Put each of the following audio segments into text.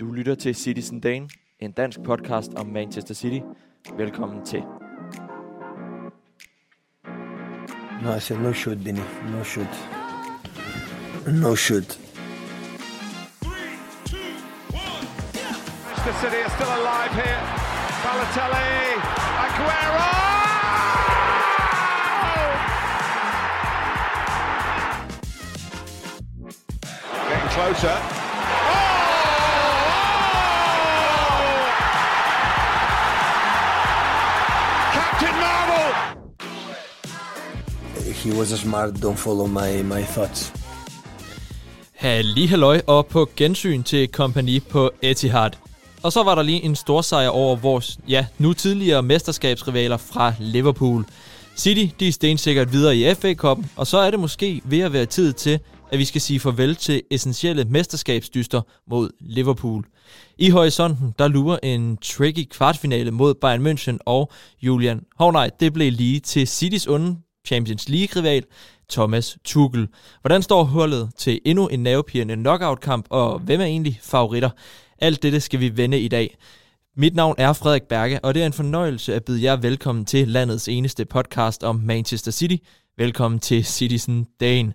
Du lytter til Citizen Dane, en dansk podcast om Manchester City. Velkommen til. No, I said no shoot, Benny. No shoot. No shoot. Manchester City are still alive here. Balotelli, Aguero! Getting closer. He was a smart. Don't follow my, my thoughts. Halli halløj og på gensyn til kompagni på Etihad. Og så var der lige en stor sejr over vores, ja, nu tidligere mesterskabsrivaler fra Liverpool. City, de er stensikkert videre i FA-koppen, og så er det måske ved at være tid til, at vi skal sige farvel til essentielle mesterskabsdyster mod Liverpool. I horisonten, der lurer en tricky kvartfinale mod Bayern München og Julian. Hovnej. det blev lige til Citys onde Champions League-rival, Thomas Tuchel. Hvordan står hullet til endnu en nervepirrende knockout-kamp, og hvem er egentlig favoritter? Alt dette skal vi vende i dag. Mit navn er Frederik Berge, og det er en fornøjelse at byde jer velkommen til landets eneste podcast om Manchester City. Velkommen til Citizen Dagen.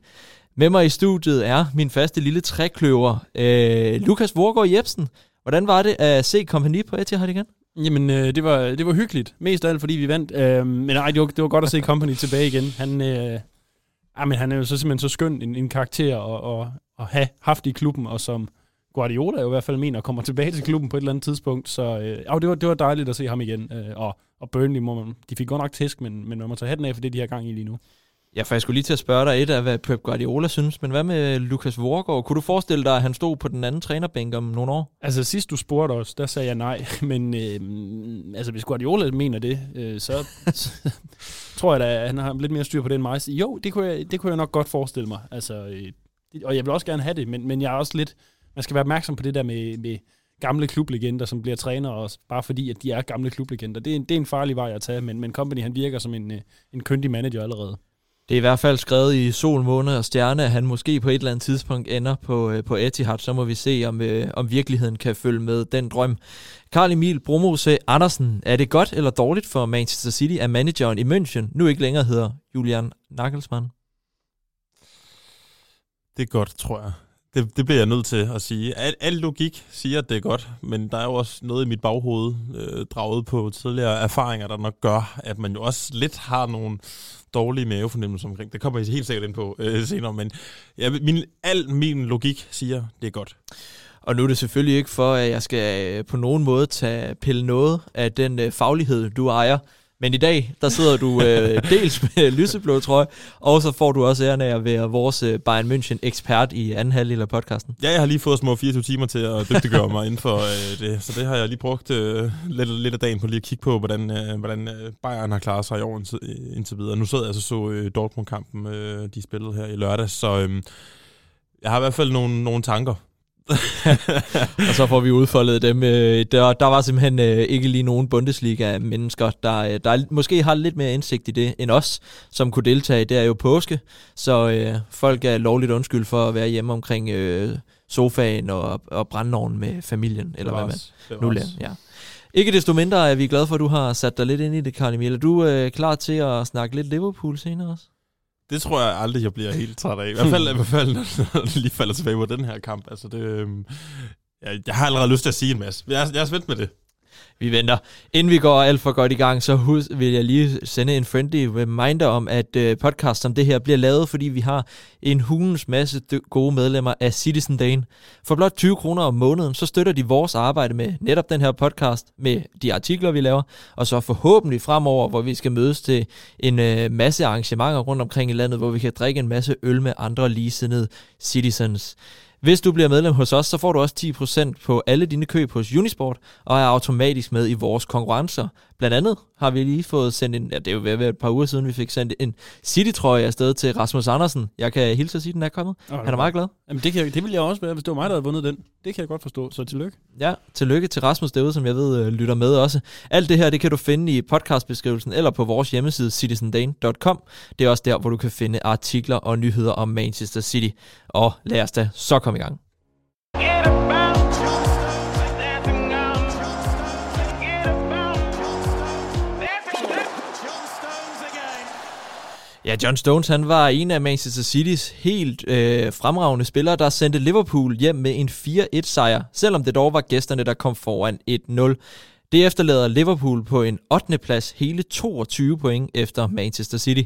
Med mig i studiet er min faste lille trækløver, øh, Lukas Vorgård Jebsen. Hvordan var det at se kompagni på Etihad igen? Jamen, øh, det, var, det var hyggeligt. Mest af alt, fordi vi vandt. Øh, men nej, det var, det var godt at se Company tilbage igen. Han, øh, ah, men han er jo så simpelthen så skøn en, en karakter at, at, at have haft i klubben, og som Guardiola jo i hvert fald mener kommer tilbage til klubben på et eller andet tidspunkt. Så øh, ja, det, var, det var dejligt at se ham igen. Øh, og, og Burnley, må man, de fik godt nok tæsk, men, men man må tage hatten af for det, de har gang i lige nu. Ja, for jeg skulle lige til at spørge dig et af, hvad Pep Guardiola synes, men hvad med Lukas Vorgård? Kunne du forestille dig, at han stod på den anden trænerbænk om nogle år? Altså sidst du spurgte os, der sagde jeg nej, men øh, altså hvis Guardiola mener det, øh, så, så tror jeg da, at han har lidt mere styr på det end mig. Jo, det kunne jeg, det kunne jeg nok godt forestille mig. Altså, øh, og jeg vil også gerne have det, men, men jeg er også lidt, man skal være opmærksom på det der med, med gamle klublegender, som bliver træner, også bare fordi, at de er gamle klublegender. Det er en, det er en farlig vej at tage, men, men Company han virker som en, øh, en køndig manager allerede. Det er i hvert fald skrevet i sol, måne og stjerne, at han måske på et eller andet tidspunkt ender på, øh, på Etihad. Så må vi se, om, øh, om virkeligheden kan følge med den drøm. Karl Emil Bromose Andersen, er det godt eller dårligt for Manchester City, at manageren i München nu ikke længere hedder Julian Nagelsmann? Det er godt, tror jeg. Det, det bliver jeg nødt til at sige. Al, al logik siger, at det er godt, men der er jo også noget i mit baghoved, øh, draget på tidligere erfaringer, der nok gør, at man jo også lidt har nogle dårlige mavefornemmelse omkring. Det kommer jeg helt sikkert ind på øh, senere, men ja, min, al min logik siger, det er godt. Og nu er det selvfølgelig ikke for, at jeg skal øh, på nogen måde tage pille noget af den øh, faglighed, du ejer. Men i dag, der sidder du øh, dels med lyseblå trøje, og så får du også æren af at være vores øh, Bayern München ekspert i anden halvdel af podcasten. Ja, jeg har lige fået små 24 timer til at dygtiggøre mig inden for øh, det, så det har jeg lige brugt øh, lidt, lidt af dagen på lige at kigge på, hvordan, øh, hvordan øh, Bayern har klaret sig i år indtil, indtil videre. Nu sad jeg så så øh, Dortmund-kampen, øh, de spillede her i lørdag, så øh, jeg har i hvert fald nogle, nogle tanker. Og så får vi udfoldet dem. Øh, der, der var simpelthen øh, ikke lige nogen Bundesliga-mennesker, der, øh, der måske har lidt mere indsigt i det end os, som kunne deltage. Det er jo påske, så øh, folk er lovligt undskyld for at være hjemme omkring øh, sofaen og, og brændeovnen med familien, eller hvad man nu laver. Ja. Ikke desto mindre er vi glade for, at du har sat dig lidt ind i det, Karl Emil. Er du øh, klar til at snakke lidt Liverpool senere også? Det tror jeg aldrig, jeg bliver helt træt af. I hvert fald, i hvert fald når det lige falder tilbage på den her kamp. Altså, det, øh, jeg, jeg har allerede lyst til at sige en masse. Jeg, er- jeg er spændt med det. Vi venter. Inden vi går alt for godt i gang, så hus, vil jeg lige sende en friendly reminder om, at øh, podcast om det her bliver lavet, fordi vi har en hulens masse gode medlemmer af Citizen Dane. For blot 20 kroner om måneden, så støtter de vores arbejde med netop den her podcast, med de artikler, vi laver, og så forhåbentlig fremover, hvor vi skal mødes til en øh, masse arrangementer rundt omkring i landet, hvor vi kan drikke en masse øl med andre ligesindede citizens. Hvis du bliver medlem hos os, så får du også 10% på alle dine køb hos Unisport, og er automatisk med i vores konkurrencer. Blandt andet har vi lige fået sendt en, ja det er jo ved at være et par uger siden, vi fik sendt en City-trøje afsted til Rasmus Andersen. Jeg kan hilse at sige, at den er kommet. Han er meget glad. Jamen, det, kan, jeg- det ville jeg også være, hvis det var mig, der havde vundet den. Det kan jeg godt forstå, så tillykke. Ja, tillykke til Rasmus derude, som jeg ved øh, lytter med også. Alt det her, det kan du finde i podcastbeskrivelsen eller på vores hjemmeside citizendane.com. Det er også der, hvor du kan finde artikler og nyheder om Manchester City. Og lad os da så komme i gang. Ja, John Stones han var en af Manchester Citys helt øh, fremragende spillere, der sendte Liverpool hjem med en 4-1-sejr, selvom det dog var gæsterne, der kom foran 1-0. Det efterlader Liverpool på en 8. plads, hele 22 point efter Manchester City.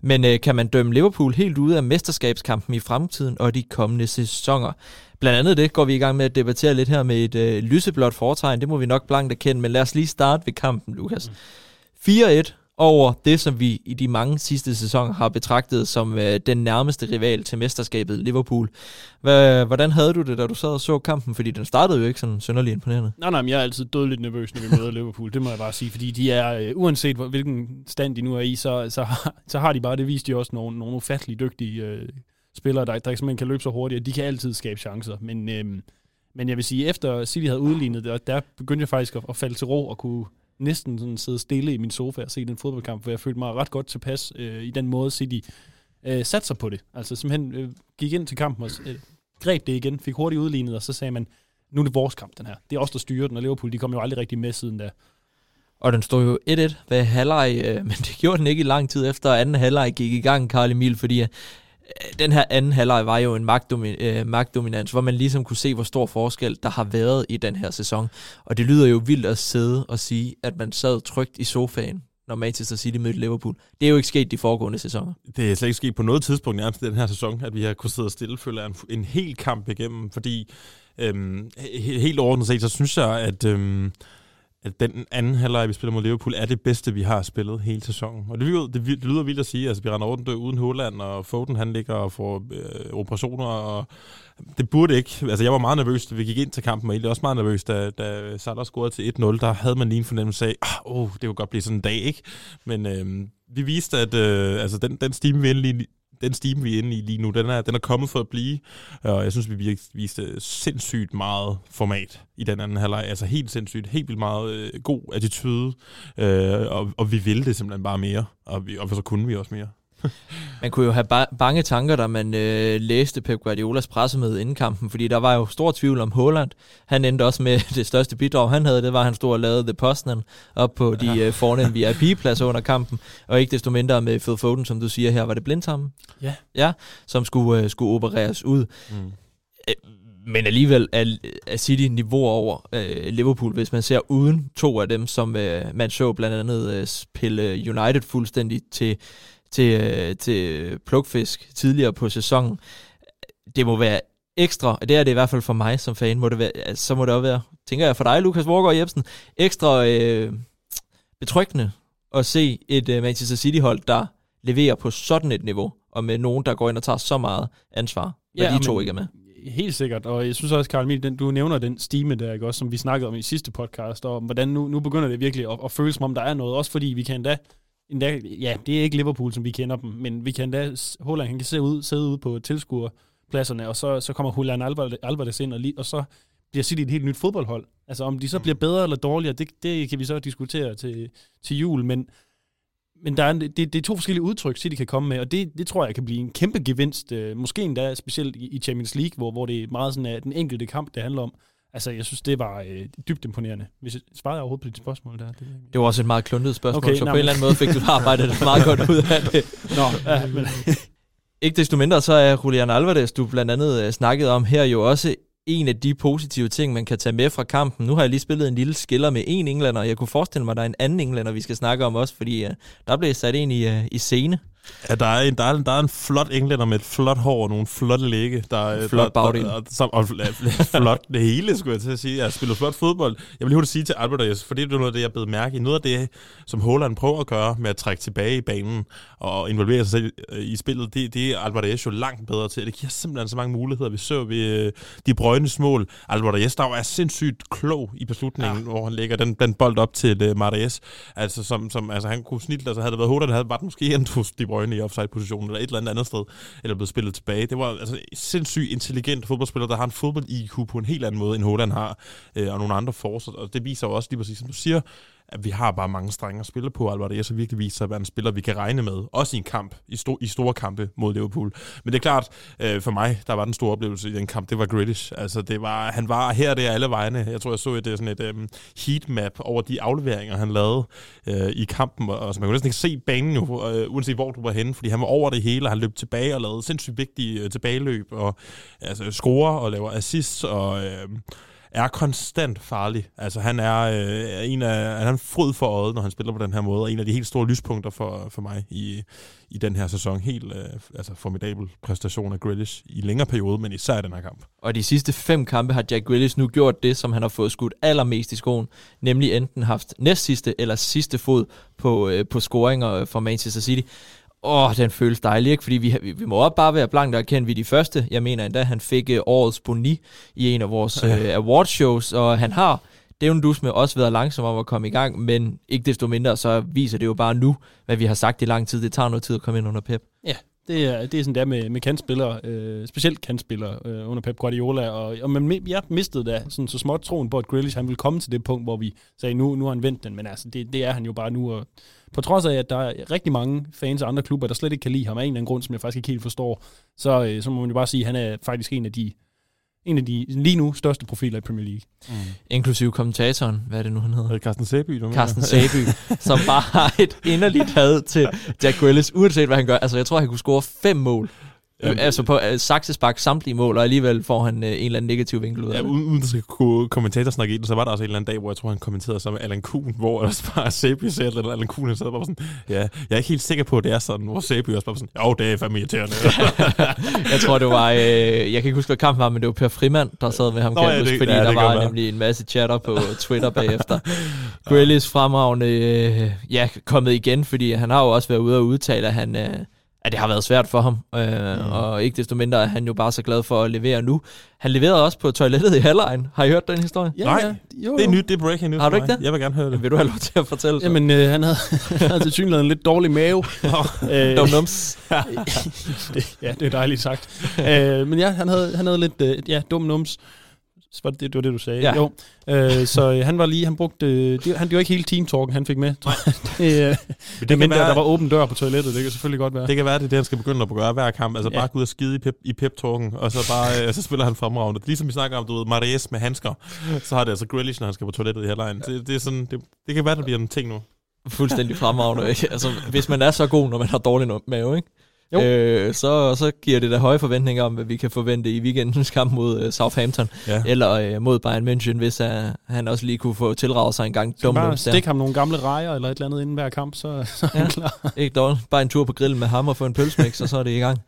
Men øh, kan man dømme Liverpool helt ude af mesterskabskampen i fremtiden og de kommende sæsoner? Blandt andet det går vi i gang med at debattere lidt her med et øh, lyseblåt foretegn. Det må vi nok blankt erkende, men lad os lige starte ved kampen, Lukas. 4-1 over det, som vi i de mange sidste sæsoner har betragtet som øh, den nærmeste rival til mesterskabet, Liverpool. Hva, hvordan havde du det, da du sad og så kampen? Fordi den startede jo ikke sådan sønderlig imponerende. Nej, nej, men jeg er altid dødeligt nervøs, når vi møder Liverpool. Det må jeg bare sige, fordi de er, øh, uanset hvilken stand de nu er i, så, så, har- så har de bare, det viste de også, nogle, nogle ufattelig dygtige øh, spillere, der, der simpelthen kan løbe så hurtigt, og de kan altid skabe chancer. Men, øh, men jeg vil sige, efter City havde udlignet det, der begyndte jeg faktisk at, at falde til ro og kunne næsten sådan sidde stille i min sofa og se den fodboldkamp, hvor jeg følte mig ret godt tilpas øh, i den måde, City øh, satte sig på det. Altså simpelthen øh, gik ind til kampen og øh, greb det igen, fik hurtigt udlignet, og så sagde man, nu er det vores kamp, den her. Det er os, der styrer den, og Liverpool, de kom jo aldrig rigtig med siden da. Og den stod jo 1-1 ved halvleg, øh, men det gjorde den ikke i lang tid efter anden halvleg gik i gang, Karl Emil, fordi den her anden halvleg var jo en magtdomin- øh, magtdominans, hvor man ligesom kunne se, hvor stor forskel der har været i den her sæson. Og det lyder jo vildt at sidde og sige, at man sad trygt i sofaen, når Manchester City mødte Liverpool. Det er jo ikke sket de foregående sæsoner. Det er slet ikke sket på noget tidspunkt nærmest i den her sæson, at vi har kunnet sidde og stille, føler en, en hel kamp igennem, fordi øhm, helt overordnet set, så synes jeg, at, øhm, at den anden halvleg, vi spiller mod Liverpool, er det bedste, vi har spillet hele sæsonen. Og det, lyder- det, det lyder vildt at sige, altså vi render rundt uden Holland, og Foden han ligger og får øh, operationer, og det burde ikke. Altså jeg var meget nervøs, da vi gik ind til kampen, og egentlig også meget nervøs, da, da Salah scorede til 1-0, der havde man lige en fornemmelse af, ah, oh, det kunne godt blive sådan en dag, ikke? Men øh, vi viste, at øh, altså, den, den stime, vi endelig den stime, vi er inde i lige nu, den er, den er kommet for at blive. Og jeg synes, vi viste sindssygt meget format i den anden halvleg. Altså helt sindssygt, helt vildt meget øh, god attitude. Øh, og, og vi ville det simpelthen bare mere. Og, vi, og så kunne vi også mere. Man kunne jo have ba- bange tanker, da man øh, læste Pep Guardiolas pressemøde inden kampen, fordi der var jo stor tvivl om Haaland. Han endte også med det største bidrag, han havde, det var, at han stod og lavede The Postman op på de øh, fornemme VIP-pladser under kampen, og ikke desto mindre med Phil Foden, som du siger her, var det blindtarmen? Ja. Ja, som skulle, øh, skulle opereres ud. Mm. Øh, Men alligevel er, er City niveau over øh, Liverpool, hvis man ser uden to af dem, som øh, man så blandt andet øh, spille United fuldstændig til, til, øh, til plukfisk tidligere på sæsonen. Det må være ekstra, og det er det i hvert fald for mig som fan, må det være, altså, så må det også være, tænker jeg for dig, Lukas Vorgård Jebsen, ekstra øh, betryggende at se et øh, Manchester City-hold, der leverer på sådan et niveau, og med nogen, der går ind og tager så meget ansvar, når Ja, de to men- ikke er med. Helt sikkert, og jeg synes også, Karl Emil, den, du nævner den stime der, ikke, også, som vi snakkede om i sidste podcast, og om hvordan nu, nu begynder det virkelig at, at føles som om, der er noget, også fordi vi kan endda, endda, ja, det er ikke Liverpool, som vi kender dem, men vi kan endda, Holland han kan sidde ud, sidde ude på tilskuerpladserne, og så, så kommer Julian Alvarez, ind, og, lige, og så bliver City et helt nyt fodboldhold. Altså om de så bliver bedre eller dårligere, det, det kan vi så diskutere til, til jul, men, men der er, en- det, det er to forskellige udtryk, City kan komme med, og det, det tror jeg kan blive en kæmpe gevinst, øh, måske endda specielt i, i Champions League, hvor, hvor det er meget sådan er den enkelte kamp, det handler om. Altså, jeg synes, det var øh, dybt imponerende. Hvis jeg svarede overhovedet på dit spørgsmål der? Det, Det var også et meget kluntet spørgsmål, Okay, så nå, på en eller anden måde fik du arbejdet meget godt ud af det. Nå, ja, men, Ikke desto mindre, så er Julian Alvarez, du blandt andet øh, snakket om her, jo også en af de positive ting, man kan tage med fra kampen. Nu har jeg lige spillet en lille skiller med en englænder, og jeg kunne forestille mig, at der er en anden englænder, vi skal snakke om også, fordi uh, der blev sat en i, uh, i scene. Ja, der er, en, der, er, en- der er en flot englænder med et flot hår og nogle flotte lægge. Der, er- Flot der, bagdel. der, der, som, og fl- flot det hele, skulle jeg til at sige. Jeg spiller flot fodbold. Jeg vil lige hurtigt sige til Albert, jeg- for det er noget af det, jeg blevet mærke i. Noget af det, som Holland prøver at gøre med at trække tilbage i banen og involvere sig selv øh, i spillet, det, det er Alvarez jo langt bedre til. Det giver simpelthen så mange muligheder. Vi så ved øh, de brøgnes mål. Alvarez, der jo er sindssygt klog i beslutningen, ja. hvor han lægger den, den bold op til uh. Altså, som, som, altså, han kunne snit, altså havde det været Holland, havde var det måske hos de brøgne i offside-positionen, eller et eller andet andet sted, eller blevet spillet tilbage. Det var altså sindssygt intelligent fodboldspiller, der har en fodbold-IQ på en helt anden måde, end Holland har, øh, og nogle andre forcer. Og det viser jo også lige præcis, som du siger, at vi har bare mange strenge at spille på. Alvarez har virkelig vist sig at være en spiller, vi kan regne med. Også i en kamp, i, sto- i store kampe mod Liverpool. Men det er klart, øh, for mig, der var den store oplevelse i den kamp, det var Grealish. Altså, det var, han var her og der alle vegne. Jeg tror, jeg så et, sådan et øhm, um, heatmap over de afleveringer, han lavede øh, i kampen. Og, altså, man kunne næsten ikke se banen jo, øh, uanset hvor du var henne, fordi han var over det hele, og han løb tilbage og lavede sindssygt vigtige øh, tilbageløb, og altså, scorer og laver assists, og... Øh, er konstant farlig. Altså han er øh, en af han er fryd for øjet, når han spiller på den her måde, og en af de helt store lyspunkter for, for mig i, i den her sæson. Helt øh, altså formidabel præstation af Grealish i længere periode, men især i den her kamp. Og de sidste fem kampe har Jack Grealish nu gjort det, som han har fået skudt allermest i skoen, nemlig enten haft næst sidste eller sidste fod på, øh, på scoringer øh, for Manchester City. Åh, den føles dejlig, ikke? Fordi vi, vi, vi må også bare være blankt og erkende, vi er de første. Jeg mener endda, han fik uh, årets boni i en af vores uh, awardshows, og han har det er jo en dus med også været langsom om at komme i gang, men ikke desto mindre, så viser det jo bare nu, hvad vi har sagt i lang tid. Det tager noget tid at komme ind under Pep. Ja, det er, det er sådan der med, med kantspillere, øh, specielt kantspillere øh, under Pep Guardiola, og, og man, jeg mistede da sådan så småt troen på, at Grealish han ville komme til det punkt, hvor vi sagde, nu, nu har han vendt den, men altså, det, det er han jo bare nu, og på trods af, at der er rigtig mange fans af andre klubber, der slet ikke kan lide ham af en eller anden grund, som jeg faktisk ikke helt forstår, så, øh, så må man jo bare sige, at han er faktisk en af de en af de lige nu største profiler i Premier League. Mm. Inklusive kommentatoren, hvad er det nu, han hedder? Carsten Sæby, du Carsten Sæby, som bare har et inderligt had til Jack Grealish, uanset hvad han gør. Altså, jeg tror, han kunne score fem mål Jamen, altså på uh, saksespark samtlige mål, og alligevel får han uh, en eller anden negativ vinkel ud af ja, uden, uden at kunne kommentator snakke i det, så var der også en eller anden dag, hvor jeg tror, han kommenterede sammen med Alan Kuhn, hvor der bare Sæby sagde, eller Alan Kuhn sad bare sådan, ja, jeg er ikke helt sikker på, at det er sådan, hvor Sæby også bare sådan, jo, det er fandme irriterende. jeg tror, det var, øh, jeg kan ikke huske, hvad kampen var, men det var Per Frimand, der sad med ham, Nå, ja, det, fordi ja, der var være. nemlig en masse chatter på Twitter bagefter. Grealish fremragende, øh, ja, kommet igen, fordi han har jo også været ude og udtale, at han... Øh, at det har været svært for ham, øh, mm. og ikke desto mindre er han jo bare så glad for at levere nu. Han leverede også på toilettet i halvlejen. Har I hørt den historie? Ja, Nej, ja. Jo, det er nyt, det er breaking news Har du ikke det? Jeg vil gerne høre det. Vil du have lov til at fortælle? Jamen, øh, han havde, havde til synligheden en lidt dårlig mave. øh, Dum nums. ja, det er dejligt sagt. øh, men ja, han havde, han havde lidt øh, ja, dum nums. Var det, det var det, du sagde. Ja. Jo. Øh, så øh, han var lige, han brugte, øh, det, han, det var ikke hele team talken, han fik med. det, øh, det, det mindre, være, der var åben dør på toilettet, det kan selvfølgelig godt være. Det kan være, det er det, han skal begynde at gøre hver kamp. Altså ja. bare gå ud og skide i pep, i pep talken, og så bare, øh, så spiller han fremragende. Ligesom vi snakker om, du ved, Marais med handsker, så har det altså Grealish, når han skal på toilettet i halvlejen. Det, det, er sådan, det, det kan være, det bliver en ting nu. Fuldstændig fremragende. Ikke? Altså, hvis man er så god, når man har dårlig mave, ikke? Jo. Øh, så, så giver det da høje forventninger om, hvad vi kan forvente i weekendens kamp mod uh, Southampton, ja. eller uh, mod Bayern München, hvis uh, han også lige kunne få tilraget sig en gang. Så bare stik ham nogle gamle rejer eller et eller andet inden hver kamp, så, så er ja. klar. Ikke dårligt. Bare en tur på grillen med ham og få en pølsmix, og så er det i gang.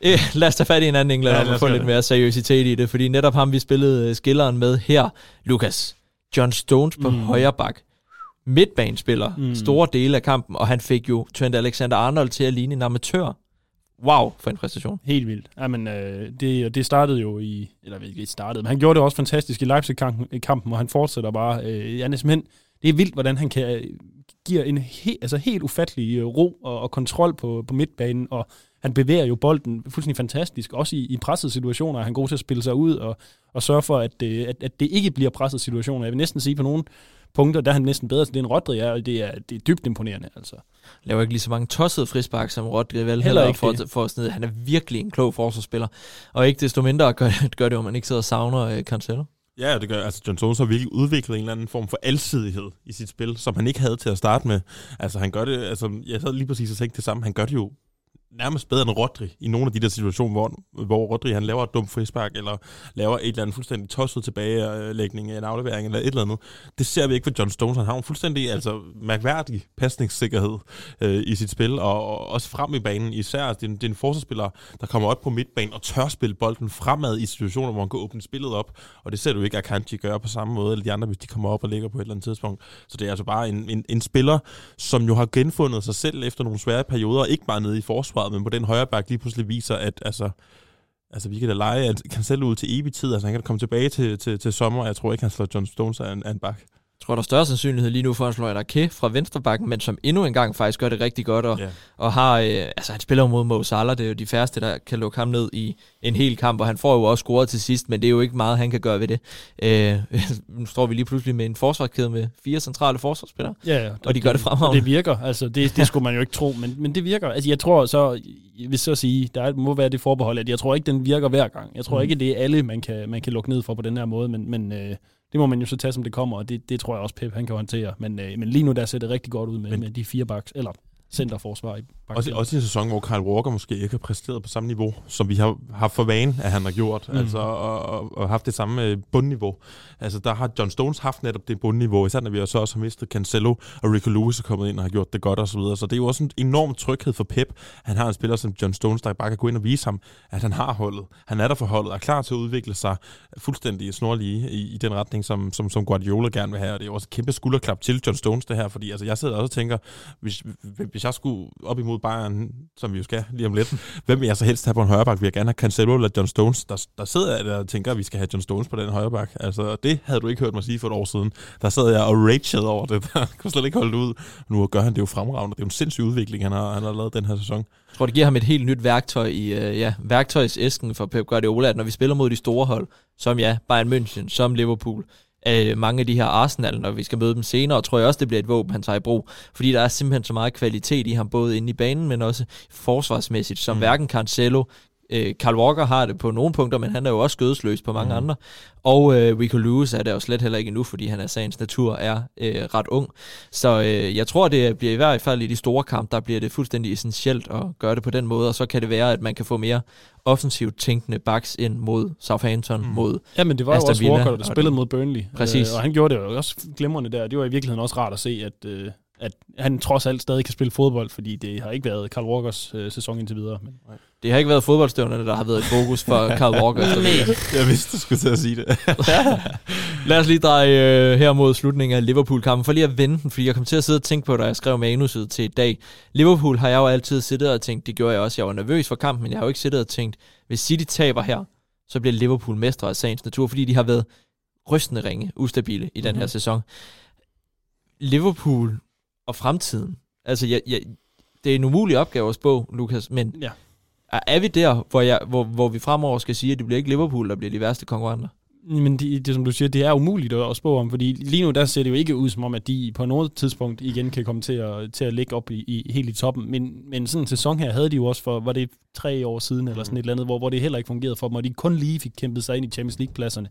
Eh, lad os tage fat i en anden englænder ja, og få lidt mere seriøsitet i det, fordi netop ham, vi spillede skilleren med her, Lukas. John Stones på mm. højre bak midtbanespiller mm. store dele af kampen, og han fik jo Trent Alexander-Arnold til at ligne en amatør wow for en præstation. Helt vildt. Jamen, øh, det, det startede jo i, eller ved ikke, det startede, men han gjorde det også fantastisk i Leipzig-kampen, øh, og han fortsætter bare. Øh, ja, men det er vildt, hvordan han kan øh, give en he, altså helt ufattelig øh, ro og, og kontrol på, på midtbanen, og han bevæger jo bolden fuldstændig fantastisk, også i, i pressede situationer er han god til at spille sig ud og, og sørge for, at, det, at, at det ikke bliver pressede situationer. Jeg vil næsten sige på nogle punkter, der er han næsten bedre til det, end Rodri er, og det er, det er dybt imponerende. Altså. Laver ikke lige så mange tossede frispark som Rodri, vel? Heller ikke. For, for sådan Han er virkelig en klog forsvarsspiller. Og ikke desto mindre gør, gør det, at man ikke sidder og savner uh, Cancelo. Ja, det gør, altså John Jones har virkelig udviklet en eller anden form for alsidighed i sit spil, som han ikke havde til at starte med. Altså han gør det, altså jeg havde lige præcis og tænkt det samme, han gør det jo nærmest bedre end Rodri i nogle af de der situationer, hvor, hvor Rodri han laver et dumt frispark, eller laver et eller andet fuldstændig tosset tilbagelægning af en aflevering, eller et eller andet. Det ser vi ikke for John Stones. Han har en fuldstændig altså, mærkværdig pasningssikkerhed øh, i sit spil, og, og også frem i banen. Især altså, det er, det er en forsvarsspiller, der kommer op på midtbanen og tør spille bolden fremad i situationer, hvor han kan åbne spillet op, og det ser du ikke Akanji gøre på samme måde, eller de andre, hvis de kommer op og ligger på et eller andet tidspunkt. Så det er altså bare en, en, en spiller, som jo har genfundet sig selv efter nogle svære perioder, ikke bare nede i forsvaret, forsvaret, men på den højre bak lige pludselig viser, at altså, altså vi kan da lege, at kan selv ud til evig tid, altså han kan komme tilbage til, til, til sommer, og jeg tror ikke, han slår John Stones af en, af en bak tror, der er større sandsynlighed lige nu for, at han slår fra venstrebakken, men som endnu en gang faktisk gør det rigtig godt, og, Ja. og har, øh, altså han spiller mod Mo Salah, det er jo de færreste, der kan lukke ham ned i en hel kamp, og han får jo også scoret til sidst, men det er jo ikke meget, han kan gøre ved det. Øh, nu står vi lige pludselig med en forsvarskæde med fire centrale forsvarsspillere. Ja, ja. Og de gør det fremragende. Og det virker, altså det, det skulle man jo ikke tro, men, men det virker. Altså jeg tror så, jeg vil så sige, der er- må være det forbehold, at jeg tror ikke, den virker hver gang. Jeg tror Mm. ikke, det er alle, man kan, man kan lukke ned for på den her måde, men, men øh, det må man jo så tage, som det kommer, og det, det tror jeg også, Pep han kan håndtere. Men, øh, men lige nu, der ser det rigtig godt ud med, Men- med de fire baks, eller centerforsvar i. Også, også i en sæson, hvor Kyle Walker måske ikke har præsteret på samme niveau, som vi har haft for vane, at han har gjort, Mm. altså, og, og, og haft det samme øh, bundniveau. Altså, der har John Stones haft netop det bundniveau, især når vi så også har mistet Cancelo, og Rico Lewis er kommet ind og har gjort det godt osv. Så, videre. så det er jo også en enorm tryghed for Pep. Han har en spiller som John Stones, der bare kan gå ind og vise ham, at han har holdet. Han er der for holdet, er klar til at udvikle sig fuldstændig snorlige i, i den retning, som, som, som Guardiola gerne vil have. Og det er jo også et kæmpe skulderklap til John Stones, det her, fordi altså, jeg sidder også og tænker, hvis, hvis jeg skulle op imod Bayern, som vi jo skal lige om lidt, hvem vil jeg så helst have på en højreback? Vil jeg gerne have Cancelo eller John Stones? Der, der sidder jeg der og tænker, at vi skal have John Stones på den højreback. Altså, det havde du ikke hørt mig sige for et år siden. Der sad jeg og ragede over det. Der kunne slet ikke holde det ud. Nu gør han det jo fremragende. Det er jo en sindssyg udvikling, han har, han har lavet den her sæson. Jeg tror, det giver ham et helt nyt værktøj i øh, ja, værktøjsæsken for Pep Guardiola, at når vi spiller mod de store hold, som ja, Bayern München, som Liverpool, øh, mange af de her Arsenal, når vi skal møde dem senere, tror jeg også, det bliver et våben, han tager i brug. Fordi der er simpelthen så meget kvalitet i ham, både inde i banen, men også forsvarsmæssigt, som mm. Hverken Cancelo, øh, Carl Walker har det på nogle punkter, men han er jo også skødesløs på mange mm. Andre. Og øh, Rico Lewis er det jo slet heller ikke endnu, fordi han er sagens natur er øh, ret ung. Så øh, jeg tror, det bliver i hvert fald i de store kampe, der bliver det fuldstændig essentielt at gøre det på den måde, og så kan det være, at man kan få mere offensivt tænkende backs ind mod Southampton, mm. Mod Ja, men det var jo Aston også Villa, Walker, der spillede mod Burnley. Præcis. Øh, og han gjorde det jo også glimrende der. Det var i virkeligheden også rart at se, at, øh, at han trods alt stadig kan spille fodbold, fordi det har ikke været Carl Walkers øh, sæson indtil videre. Men, Det har ikke været fodboldstøvnerne, der har været et fokus for Carl Walker. Jeg vidste, du skulle til at sige det. Lad os lige dreje øh, her mod slutningen af Liverpool-kampen, for lige at vende den, fordi jeg kom til at sidde og tænke på, da jeg skrev manuset til i dag. Liverpool har jeg jo altid siddet og tænkt, det gjorde jeg også, jeg var nervøs for kampen, men jeg har jo ikke siddet og tænkt, hvis City taber her, så bliver Liverpool mestre af sagens natur, fordi de har været rystende ringe, ustabile i den her Mhm. sæson. Liverpool og fremtiden. Altså, jeg, jeg, det er en umulig opgave at spå, Lukas, men ja. er, er vi der, hvor, jeg, hvor, hvor vi fremover skal sige, at det bliver ikke Liverpool, der bliver de værste konkurrenter? Men det, det, som du siger, det er umuligt at, at spå om, fordi lige nu der ser det jo ikke ud som om, at de på noget tidspunkt igen kan komme til at, til at ligge op i, i, helt i toppen. Men, men sådan en sæson her havde de jo også for, var det tre år siden eller sådan et eller andet, hvor, hvor det heller ikke fungerede for dem, og de kun lige fik kæmpet sig ind i Champions League-pladserne.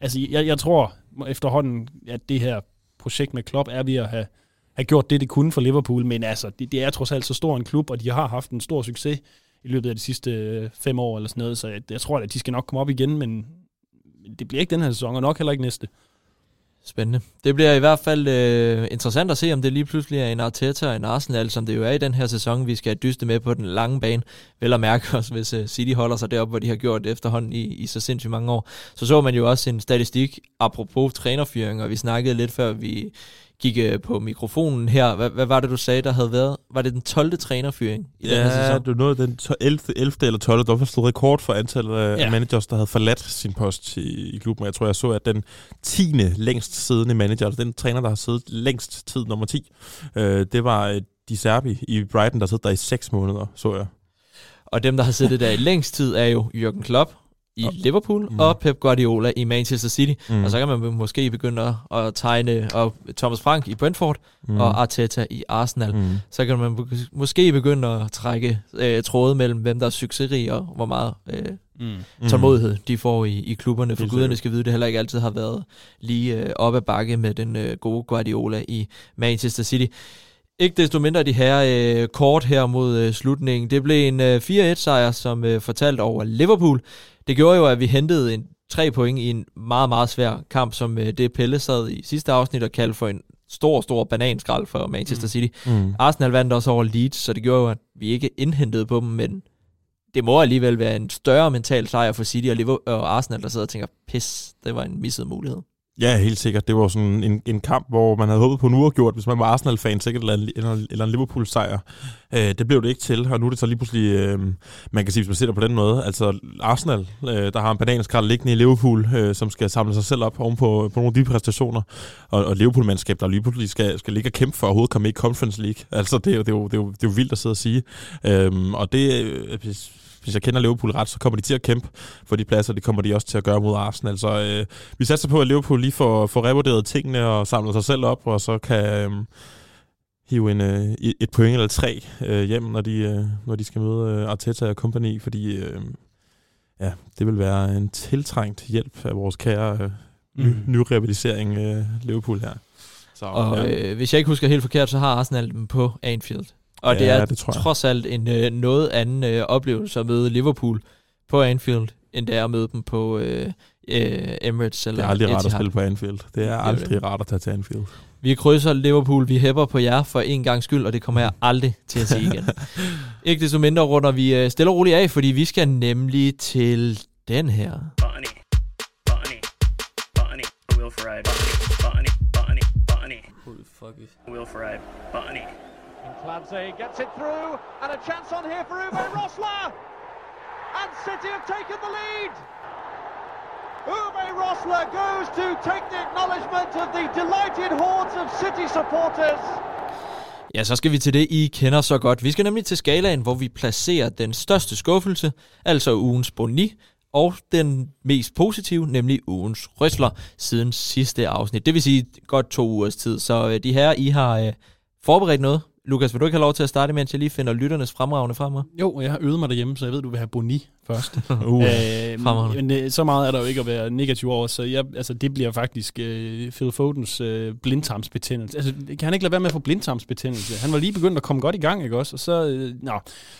Altså, jeg, jeg tror efterhånden, at det her projekt med Klopp er ved at have, have gjort det, det kunne for Liverpool, men altså, det, det er trods alt så stor en klub, og de har haft en stor succes i løbet af de sidste øh, fem år eller sådan noget, så jeg, jeg tror, at de skal nok komme op igen, men det bliver ikke den her sæson, og nok heller ikke næste. Spændende. Det bliver i hvert fald øh, interessant at se, om det lige pludselig er en Arteta og en Arsenal, som det jo er i den her sæson, vi skal dyste med på den lange bane. Vel at mærke os, hvis øh, City holder sig deroppe, hvor de har gjort det efterhånden i, i så sindssygt mange år. Så så man jo også en statistik, apropos trænerfyring, og vi snakkede lidt før vi gik øh, på mikrofonen her. Hvad, hvad var det, du sagde, der havde været? Var det den 12. trænerfyring i den her Ja, sæson? du nåede den to- 11. 11. eller 12. Der var stået rekord for antallet af Ja. ja. managers, der havde forladt sin post i, i klubben. Jeg tror, jeg så, at den 10. længst siddende manager, altså den træner, der har siddet længst tid, nummer 10, øh, det var øh, Di Serbi i Brighton, der sidder der i 6 måneder, så jeg. Og dem, der har siddet der i længst tid, er jo Jürgen Klopp i Og- Liverpool, Mm. og Pep Guardiola i Manchester City. Mm. Og så kan man måske begynde at, at tegne og Thomas Frank i Brentford mm. og Arteta i Arsenal. Mm. Så kan man mås- måske begynde at trække øh, tråde mellem, hvem der er succesrig og hvor meget øh, Mm. Mm. tålmodighed de får i, i klubberne. For guderne skal vide, det heller ikke altid har været lige øh, op ad bakke med den øh, gode Guardiola i Manchester City. Ikke desto mindre de her øh, kort her mod øh, slutningen. Det blev en øh, 4-1-sejr, som øh, fortalt over Liverpool. Det gjorde jo, at vi hentede en tre point i en meget, meget svær kamp, som øh, det Pelle sad i sidste afsnit og kaldte for en stor, stor bananskrald for Manchester Mm. City. Mm. Arsenal vandt også over Leeds, så det gjorde jo, at vi ikke indhentede på dem, men det må alligevel være en større mental sejr for City og, Arsenal, der sidder og tænker, pis, det var en misset mulighed. Ja, helt sikkert. Det var sådan en, en kamp, hvor man havde håbet på en uafgjort, hvis man var Arsenal-fan, sikkert eller, en- eller, eller en Liverpool-sejr. Øh, det blev det ikke til, og nu er det så lige pludselig, øh, man kan sige, hvis man ser det på den måde, altså Arsenal, øh, der har en bananskrald liggende i Liverpool, øh, som skal samle sig selv op oven på, på nogle af de præstationer, og, og Liverpool-mandskab, der lige pludselig skal, skal ligge og kæmpe for at overhovedet komme i Conference League. Altså, det er det er jo, det er jo, det er jo vildt at sidde og sige. Øh, og det, øh, hvis, jeg kender Liverpool ret, så kommer de til at kæmpe for de pladser, det kommer de også til at gøre mod Arsenal. Så øh, vi satser på, at Liverpool lige får, får revurderet tingene og samler sig selv op, og så kan øh, hive en, øh, et point eller tre øh, hjem, når de, øh, når de skal møde øh, Arteta og company, fordi øh, ja, det vil være en tiltrængt hjælp af vores kære øh, ny, Mm. nyrevalisering øh, Liverpool her. Så, Og ja. øh, hvis jeg ikke husker helt forkert, så har Arsenal dem på Anfield. Og Ja, det er det tror jeg. trods alt en øh, noget anden øh, oplevelse at møde Liverpool på Anfield, end det er at møde dem på øh, øh, Emirates eller det er aldrig rart at spille på Anfield. Det er aldrig det. rart at tage til Anfield. Vi krydser Liverpool, vi hæpper på jer for en gang skyld, og det kommer jeg aldrig til at sige igen. ikke desto mindre runder vi øh, stille og roligt af, fordi vi skal nemlig til den her. Botany, botany, botany, Will Ferrari, botany, botany, botany, botany, Will Ferrari, botany. Clancy gets it through, and a chance on here for Uwe Rosler. And City have taken the lead. Uwe Rosler goes to take the acknowledgement of the delighted hordes of City supporters. Ja, så skal vi til det, I kender så godt. Vi skal nemlig til skalaen, hvor vi placerer den største skuffelse, altså ugens boni, og den mest positive, nemlig ugens rysler, siden sidste afsnit. Det vil sige godt to ugers tid. Så øh, de her, I har øh, forberedt noget. Lukas, vil du ikke have lov til at starte, mens jeg lige finder lytternes fremragende frem? Jo, jeg har øvet mig derhjemme, så jeg ved, du vil have boni først. Uh. øh, men øh, så meget er der jo ikke at være negativ over, så jeg, altså, det bliver faktisk øh, Phil Fodens øh, blindtarmsbetændelse. Altså, kan han ikke lade være med at få blindtarmsbetændelse? Han var lige begyndt at komme godt i gang, ikke også? Og så, øh, nå.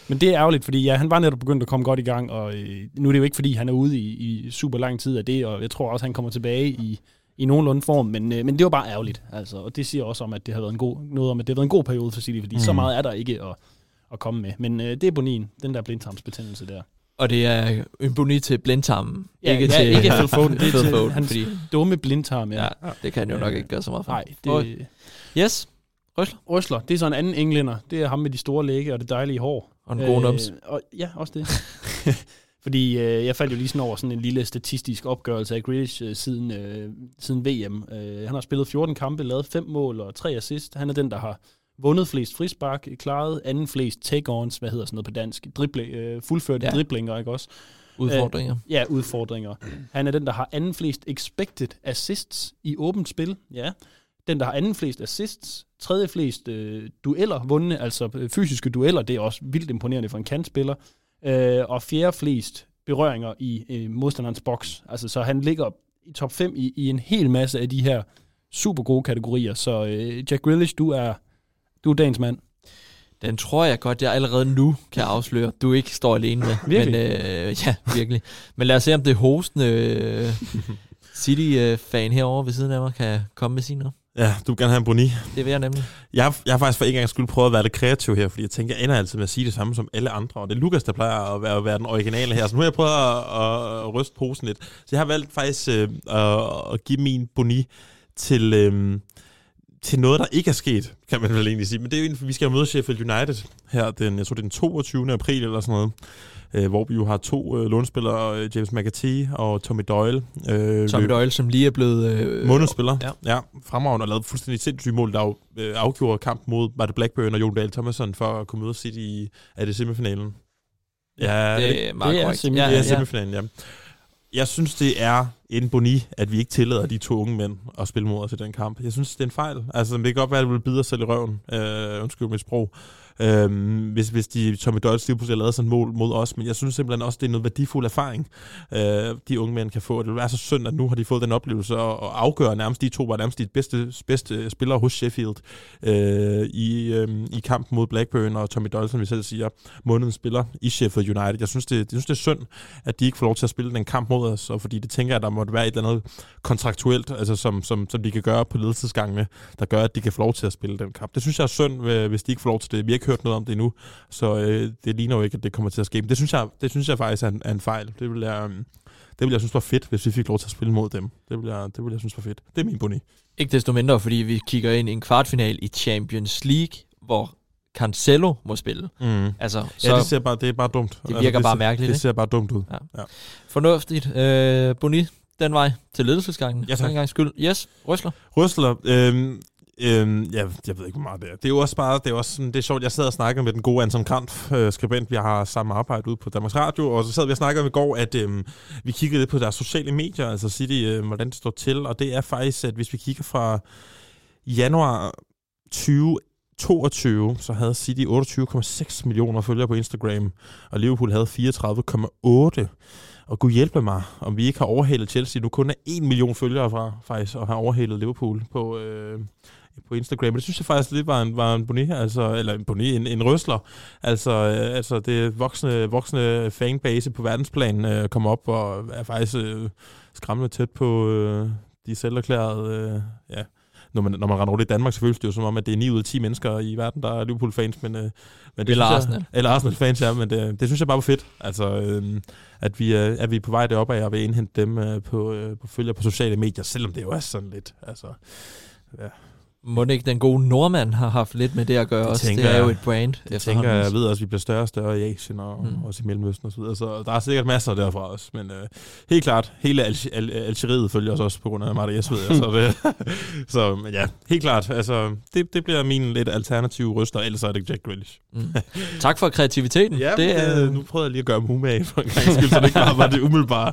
Men det er ærgerligt, fordi ja, han var netop begyndt at komme godt i gang, og øh, nu er det jo ikke, fordi han er ude i, i super lang tid af det, og jeg tror også, han kommer tilbage i, i nogenlunde form, men, øh, men det var bare ærgerligt. Altså, og det siger også om, at det har været en god, noget om, at det har været en god periode for City, fordi mm. så Mhm. meget er der ikke at, at komme med. Men øh, det er bonin, den der blindtarmsbetændelse der. Og det er en boni til blindtarmen, Ja, ikke ja, til ikke Phil Foden, det er til Foden, hans- fordi, Dumme blindtarm, ja. ja, det kan jo nok ikke gøre så meget for. Nej, det, Yes, rysler. Røsler, det er så en anden englænder. Det er ham med de store lægge og det dejlige hår. Og en god noms. og, ja, også det. Fordi øh, jeg faldt jo lige sådan over sådan en lille statistisk opgørelse af Grealish øh, siden, øh, siden VM. Øh, han har spillet 14 kampe, lavet 5 mål og 3 assist. Han er den, der har vundet flest frispark, klaret anden flest take-ons, hvad hedder sådan noget på dansk, Drible, øh, fuldførte Ja. driblinger, ikke også? Udfordringer. Ja, udfordringer. Han er den, der har anden flest expected assists i åbent spil. Ja. Den, der har anden flest assists, tredje flest øh, dueller vundne, altså øh, fysiske dueller, det er også vildt imponerende for en kantspiller. Øh, og fjerde flest berøringer i øh, modstanderens boks. Altså, så han ligger i top 5 i, i en hel masse af de her super gode kategorier. Så øh, Jack Grealish, du er, du er dagens mand. Den tror jeg godt, jeg allerede nu kan afsløre, du ikke står alene med. Virkelig? Men, øh, ja, virkelig. Men lad os se, om det hostende øh, City-fan herovre ved siden af mig kan komme med sin noget. Ja, du vil gerne have en boni. Det vil jeg nemlig. Jeg, jeg har faktisk for en gang skulle prøve at være lidt kreativ her, fordi jeg tænker, jeg ender altid med at sige det samme som alle andre, og det er Lukas, der plejer at være, at være den originale her. Så nu har jeg prøvet at, at, at ryste posen lidt. Så jeg har valgt faktisk øh, at, at give min boni til, øh, til noget, der ikke er sket, kan man vel egentlig sige. Men det er jo vi skal møde Sheffield United her, den, jeg tror det er den 22. april eller sådan noget. Øh, hvor vi jo har to øh, lånespillere, øh, James McAtee og Tommy Doyle. Øh, Tommy Doyle, som lige er blevet... Øh, Månedsspiller. Ja. Ja. fremragende og lavede fuldstændig sindssygt mål, der jo, øh, afgjorde kamp mod var det Blackburn og Jon Dahl Thomasson for at kunne møde City i er det semifinalen. Ja, det, det er meget Det er korrekt. er ja. semifinalen, ja. Jeg synes, det er en boni, at vi ikke tillader de to unge mænd at spille mod os i den kamp. Jeg synes, det er en fejl. Altså, det kan godt være, at det vil bide os selv i røven. Øh, undskyld mit sprog. Øhm, hvis, hvis de Tommy Doyle lige pludselig lavede lavet sådan et mål mod os, men jeg synes simpelthen også, det er noget værdifuld erfaring, øh, de unge mænd kan få. Det vil være så synd, at nu har de fået den oplevelse og, og afgøre nærmest de to var nærmest de bedste, bedste spillere hos Sheffield øh, i, øh, i kampen mod Blackburn og Tommy Doyle, som vi selv siger, månedens spiller i Sheffield United. Jeg synes, det, jeg synes, det er synd, at de ikke får lov til at spille den kamp mod os, og fordi det tænker jeg, at der måtte være et eller andet kontraktuelt, altså som, som, som de kan gøre på ledelsesgangene, der gør, at de kan få lov til at spille den kamp. Det synes jeg er synd, øh, hvis de ikke får lov til det. Vi har ikke hørt noget om det endnu, så øh, det ligner jo ikke, at det kommer til at ske. Men det synes jeg, det synes jeg faktisk er en, er en fejl. Det vil jeg, øh, det ville jeg synes var fedt, hvis vi fik lov til at spille mod dem. Det ville jeg, det ville jeg synes var fedt. Det er min boni. Ikke desto mindre, fordi vi kigger ind i en kvartfinal i Champions League, hvor Cancelo må spille. Mm. Altså, så Ja, det, ser bare, det er bare dumt. Altså, det virker bare ser, mærkeligt, Det ser bare dumt ud. fornuftigt. Øh, Boni, den vej til ledelsesgangen. Ja, tak. For en gang skyld. Yes, Røsler. Røsler, øhm, øhm, ja, jeg ved ikke, hvor meget det er. Det er jo også bare, det er også sådan, det er sjovt, jeg sad og snakkede med den gode Anton Kranf, øh, skribent, vi har samme arbejde ude på Danmarks Radio, og så sad vi og snakkede om i går, at øhm, vi kiggede lidt på deres sociale medier, altså City, øh, hvordan det står til, og det er faktisk, at hvis vi kigger fra januar 2022, så havde City 28,6 millioner følgere på Instagram, og Liverpool havde 34,8 og gud hjælpe mig, om vi ikke har overhalet Chelsea nu kun er 1 million følgere fra, faktisk, og har overhalet Liverpool på, øh, på Instagram. Men det synes jeg faktisk lidt var en, var en boni, altså, eller en boni, en, en røsler. Altså, øh, altså det voksne, voksne fanbase på verdensplan øh, kommer op og er faktisk øh, skræmmende tæt på øh, de selverklærede, øh, ja, når man, når man render rundt i Danmark, så føles det jo som om, at det er 9 ud af 10 mennesker i verden, der er Liverpool-fans, men, øh, men det Eller jeg- Arsenal. Eller Arsenal-fans, ja, men det, det synes jeg bare var fedt. Altså, øh, at vi, er, at vi er på vej deroppe af og vil indhente dem øh, på, øh, på følger på sociale medier, selvom det jo er sådan lidt, altså, Må ikke den gode nordmand har haft lidt med det at gøre Det også? tænker Det er jo et brand. jeg tænker, jeg ved også, at vi bliver større og større i Asien og Mm. også i Mellemøsten og så videre, så der er sikkert masser derfra også, men øh, helt klart, hele Al- Al- Algeriet følger os også på grund af Marta Jes, ved jeg, så, det, så men ja, helt klart, altså, det, det bliver min lidt alternative ryster, ellers er det Jack Grealish. Mm. Tak for kreativiteten. Ja, det er nu prøvede jeg lige at gøre mig umage for en gang skyld, så det ikke bare var det umiddelbare.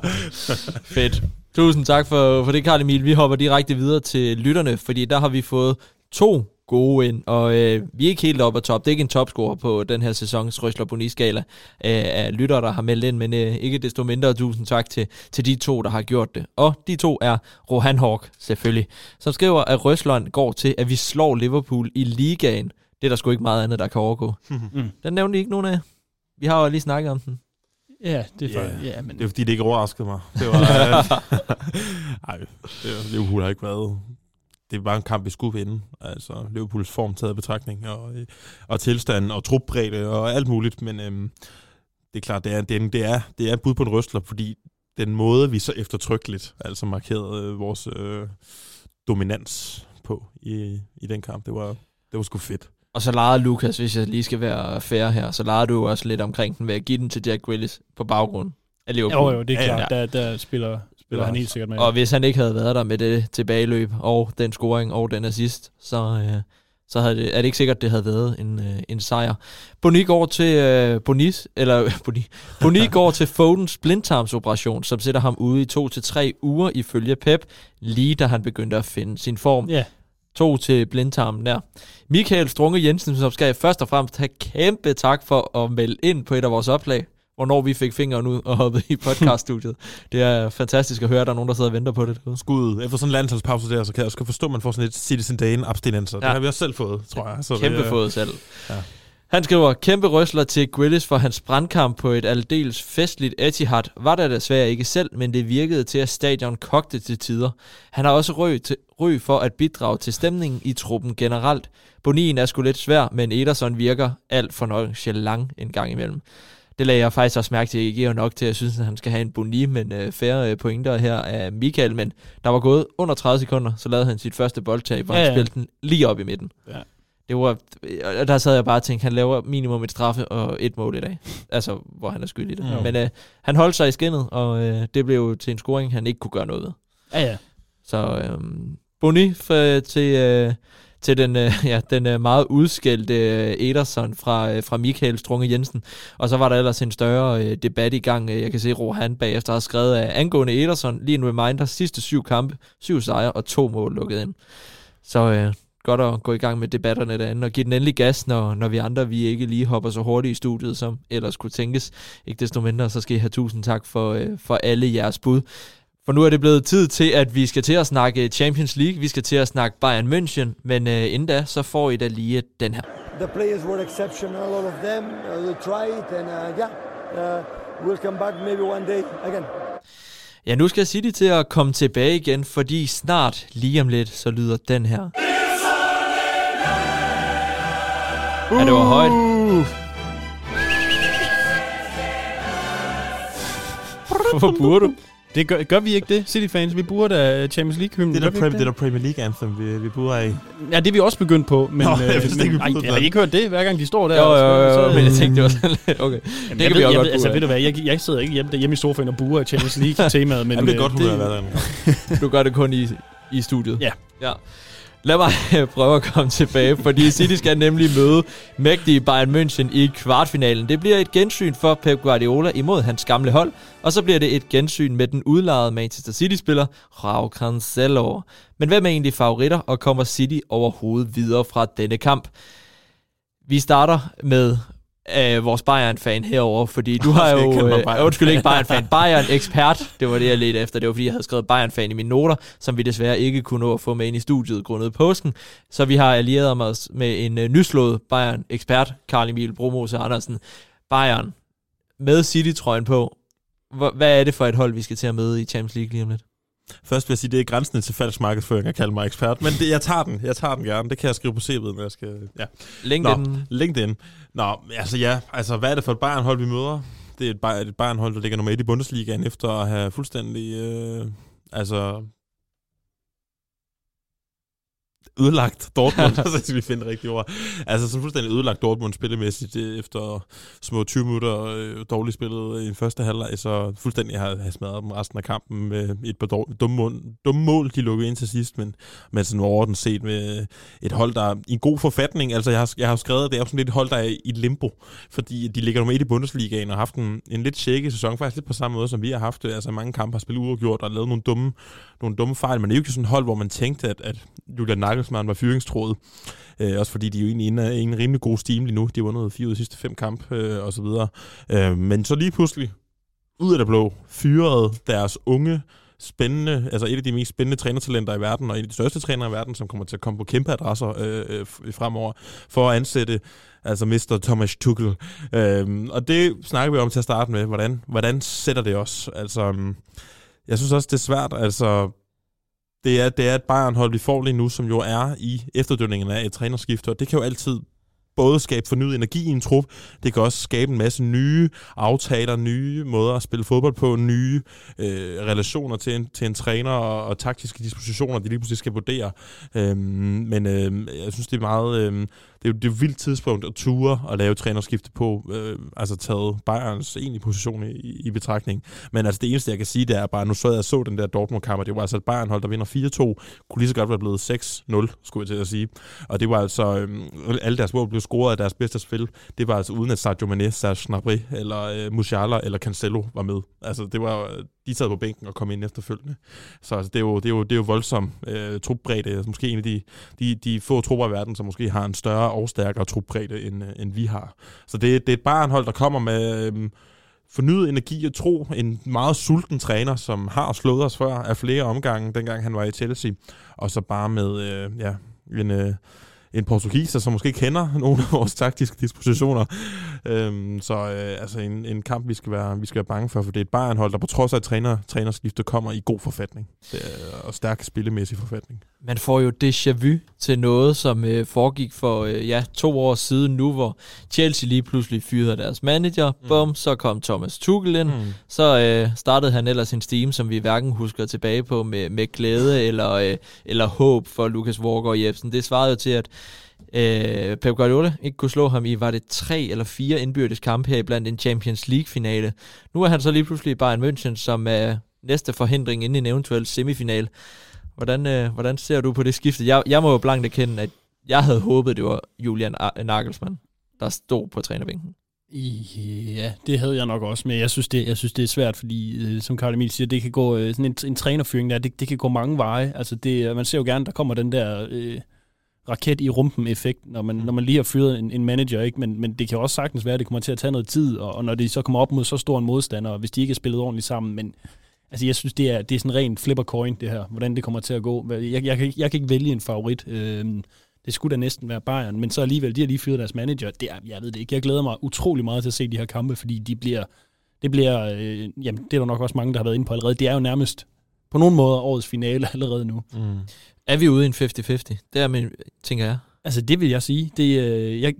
fedt. Tusind tak for, for det, Karl Emil. Vi hopper direkte videre til lytterne, fordi der har vi fået to gode ind, og øh, vi er ikke helt oppe på top. Det er ikke en topscore på den her sæsons Røsler Boni-skala øh, af lyttere, der har meldt ind, men øh, ikke desto mindre tusind tak til, til de to, der har gjort det. Og de to er Rohan Hawk, selvfølgelig, som skriver, at Røsleren går til, at vi slår Liverpool i ligaen. Det er der sgu ikke meget andet, der kan overgå. Mm. Den nævnte I ikke nogen af. Vi har jo lige snakket om den. Ja, det er for, ja, men Det er fordi, det ikke overraskede mig. Det var... øh, Ej, det, Liverpool har ikke været... Det var en kamp, vi skulle vinde. Altså, Liverpools form taget betragtning, og, øh, og tilstanden, og trupbredde, og alt muligt. Men øhm, det er klart, det er, det, er, det, er, det er et bud på en røstler, fordi den måde, vi så eftertrykkeligt altså markerede øh, vores øh, dominans på i, i den kamp, det var, det var sgu fedt. Og så legede Lukas, hvis jeg lige skal være fair her, så legede du også lidt omkring den ved at give den til Jack Willis på baggrund af Liverpool. jo, jo, det er Ja, klart, der, der spiller, spiller han helt sikkert med. Og hvis han ikke havde været der med det tilbageløb og den scoring og den assist, så, øh, så havde det, er det ikke sikkert, det havde været en, øh, en sejr. Boni går til øh, Bonis, eller Boni, Boni går til Fodens blindtarmsoperation, som sætter ham ude i to til tre uger ifølge Pep, lige da han begyndte at finde sin form. Ja, To til blindtarmen der. Michael Strunge Jensen, som skal først og fremmest have kæmpe tak for at melde ind på et af vores opslag, hvornår vi fik fingeren ud og hoppede i podcaststudiet. det er fantastisk at høre, at der er nogen, der sidder og venter på det. Skud. Efter sådan en landsholdspause der, så kan jeg også forstå, at man får sådan et Citizen Dane abstinenser. Ja. Det har vi også selv fået, tror jeg. Så Kæmpe det, er- fået selv. Ja. Han skriver, kæmpe røsler til Grealish for hans brandkamp på et aldeles festligt Etihad. Var der desværre ikke selv, men det virkede til, at stadion kogte til tider. Han har også røg, til, røg for at bidrage til stemningen i truppen generelt. Bonien er sgu lidt svær, men Ederson virker alt for nonchalant en gang imellem. Det lagde jeg faktisk også mærke til. Jeg giver nok til, at jeg synes, at han skal have en boni, men øh, færre øh, pointer her af Michael. Men der var gået under 30 sekunder, så lavede han sit første boldtag, hvor ja, ja. han spillede den lige op i midten. Ja. Det var, og der sad jeg bare og tænkte, han laver minimum et straffe og et mål i dag. Altså, hvor han er skyld i det. Mm. Men øh, han holdt sig i skinnet, og øh, det blev jo til en scoring, han ikke kunne gøre noget ved. ja, ja. Så øh, Boni for, til, øh, til den, øh, ja, den øh, meget udskældte øh, Ederson fra, øh, fra Michael Strunge Jensen. Og så var der ellers en større øh, debat i gang. Øh, Jeg kan se, Rohan bagefter har skrevet af angående Ederson. Lige en reminder, sidste syv kampe, syv sejre og to mål lukket ind. Så øh, godt at gå i gang med debatterne derinde og give den endelig gas, når, når vi andre vi ikke lige hopper så hurtigt i studiet, som ellers kunne tænkes. Ikke desto mindre, så skal I have tusind tak for, øh, for alle jeres bud. For nu er det blevet tid til, at vi skal til at snakke Champions League. Vi skal til at snakke Bayern München. Men øh, inden da, så får I da lige den her. The players were exceptional, all of them. Uh, they tried, and uh, yeah, uh, we'll come back maybe one day again. Ja, nu skal City til at komme tilbage igen, fordi snart, lige om lidt, så lyder den her. Ja, det var højt. Hvorfor burde du? Det gør, gør vi ikke det, City-fans? Vi burde da Champions League-hymnen. Det er der, Prem, det er der Premier League Anthem, vi, vi burde af. Ja, det er vi også begyndt på, men... Nå, øh, jeg vidste ikke, vi ej, burde har ikke hørt det, hver gang de står der? Jo, og jo, jo, så- jo, men jeg tænkte, det var sådan lidt, okay. Jamen, det jeg kan vi jeg godt altså, ved du hvad, jeg, jeg sidder ikke hjemme, hjemme i sofaen og buer Champions League-temaet, men... Jamen, det er øh, godt, hun har været der. Du gør det kun i, i studiet. Ja. ja. Lad mig prøve at komme tilbage, fordi City skal nemlig møde mægtige Bayern München i kvartfinalen. Det bliver et gensyn for Pep Guardiola imod hans gamle hold, og så bliver det et gensyn med den udlejede Manchester City-spiller Raul Cancelo. Men hvem er egentlig favoritter, og kommer City overhovedet videre fra denne kamp? Vi starter med øh, vores Bayern-fan herover, fordi du har jo... Øh, Bayern. undskyld, ikke Bayern-fan. Bayern-ekspert. Det var det, jeg ledte efter. Det var, fordi jeg havde skrevet Bayern-fan i mine noter, som vi desværre ikke kunne nå at få med ind i studiet grundet påsken. Så vi har allieret os med en øh, nyslået Bayern-ekspert, Karl Emil Bromose Andersen. Bayern, med City-trøjen på. Hvad er det for et hold, vi skal til at møde i Champions League lige om lidt? Først vil jeg sige, det er grænsende til falsk markedsføring at kalde mig ekspert, men det, jeg tager den. Jeg tager den gerne. Det kan jeg skrive på CV'et, når jeg skal... Ja. LinkedIn. Nå, LinkedIn. Nå, altså ja, altså hvad er det for et Bayern-hold, vi møder? Det er et, Bay- et Bayern-hold, der ligger nummer et i Bundesligaen, efter at have fuldstændig, øh, altså, ødelagt Dortmund, så skal vi finde rigtige ord. Altså så fuldstændig ødelagt Dortmund spillemæssigt øh, efter små 20 minutter øh, dårligt spillet i første halvleg, så fuldstændig har, har smadret dem resten af kampen med et par dår- dumme, mål, dumme mål, de lukkede ind til sidst, men, men sådan overordnet set med et hold, der er i en god forfatning. Altså jeg har, jeg har skrevet, det er jo sådan lidt et hold, der er i limbo, fordi de ligger nummer et i Bundesligaen og har haft en, en lidt shaky sæson, faktisk lidt på samme måde, som vi har haft. Altså mange kampe har spillet uafgjort og lavet nogle dumme, nogle dumme fejl, men det er jo ikke sådan et hold, hvor man tænkte, at, at Julian Nagelsmann var fyringstroet. Øh, også fordi de er jo egentlig inde i en rimelig god steam lige nu. De har vundet fire ud af de sidste fem kamp øh, og så videre. Øh, men så lige pludselig, ud af det blå, fyrede deres unge, spændende, altså et af de mest spændende trænertalenter i verden, og en af de største trænere i verden, som kommer til at komme på kæmpe adresser øh, øh, fremover, for at ansætte altså Mr. Thomas Tuchel. Øh, og det snakker vi om til at starte med. Hvordan, hvordan sætter det os? Altså, mm, jeg synes også, det er svært. Altså, det er, det er et Bayern-hold, vi får lige nu, som jo er i efterdønningen af et trænerskifte, og det kan jo altid både skabe fornyet energi i en trup, det kan også skabe en masse nye aftaler, nye måder at spille fodbold på, nye øh, relationer til en, til en træner og, og taktiske dispositioner, de lige pludselig skal vurdere. Øhm, men øh, jeg synes, det er meget... Øh, det er jo det er et vildt tidspunkt at ture og lave trænerskifte på, øh, altså taget Bayerns egentlige position i, i betragtning. Men altså det eneste, jeg kan sige, det er bare, nu så jeg så den der Dortmund-kamp, og det var altså et Bayern-hold, der vinder 4-2, kunne lige så godt være blevet 6-0, skulle jeg til at sige. Og det var altså, øh, alle deres mål blev scoret af deres bedste spil. Det var altså uden at Sadio Mane, Serge Gnabry, eller øh, Musiala, eller Cancelo var med. Altså det var, øh, de sad på bænken og kom ind efterfølgende. Så altså, det, er jo, det, er jo, det er jo voldsom øh, trupbredde. Måske en af de, de, de få trupper i verden, som måske har en større og stærkere trupbredde, end, øh, end vi har. Så det, det er et barnhold, der kommer med øh, fornyet energi og tro. En meget sulten træner, som har slået os før af flere omgange, dengang han var i Chelsea. Og så bare med øh, ja, en... Øh, en portugiser, som måske kender nogle af vores taktiske dispositioner. Øhm, så øh, altså en, en kamp, vi skal, være, vi skal være bange for, for det er et Bayern-hold, der på trods af et træner, trænerskiftet kommer i god forfatning. Det er, og stærk spillemæssig forfatning. Man får jo déjà vu til noget, som øh, foregik for øh, ja, to år siden nu, hvor Chelsea lige pludselig fyrede deres manager. Mm. Bum, så kom Thomas Tuchel ind. Mm. Så øh, startede han ellers en steam, som vi hverken husker tilbage på med, med glæde eller, øh, eller håb for Lukas Walker og Jebsen. Det svarede jo til, at øh, Pep Guardiola ikke kunne slå ham i, var det tre eller fire indbyrdes kampe her blandt en Champions League-finale. Nu er han så lige pludselig i Bayern München, som er næste forhindring inden en eventuel semifinal. Hvordan, øh, hvordan ser du på det skifte? Jeg, jeg må jo blankt erkende, at jeg havde håbet, det var Julian Nagelsmann, der stod på trænerbænken. Ja, det havde jeg nok også, men jeg synes, det, jeg synes, det er svært, fordi øh, som Karl Emil siger, det kan gå, øh, sådan en, en trænerfyring der, det, det kan gå mange veje. Altså det, man ser jo gerne, der kommer den der øh, raket i rumpen effekt, når man, når man lige har fyret en, en manager, ikke? Men, men det kan også sagtens være, at det kommer til at tage noget tid, og, og når de så kommer op mod så stor en modstander, og hvis de ikke er spillet ordentligt sammen, men altså jeg synes, det er, det er sådan rent flipper coin, det her, hvordan det kommer til at gå. Jeg, jeg, jeg, kan, ikke- jeg kan ikke vælge en favorit. Øh, det skulle da næsten være Bayern, men så alligevel, de har lige fyret deres manager. Det er, jeg ved det ikke. Jeg glæder mig utrolig meget til at se de her kampe, fordi de bliver, det bliver, øh, jamen det er der nok også mange, der har været inde på allerede. Det er jo nærmest på nogle måder årets finale allerede nu. Mm. Er vi ude i en 50-50? Det er min, tænker jeg. Altså det vil jeg sige. Det, øh, jeg,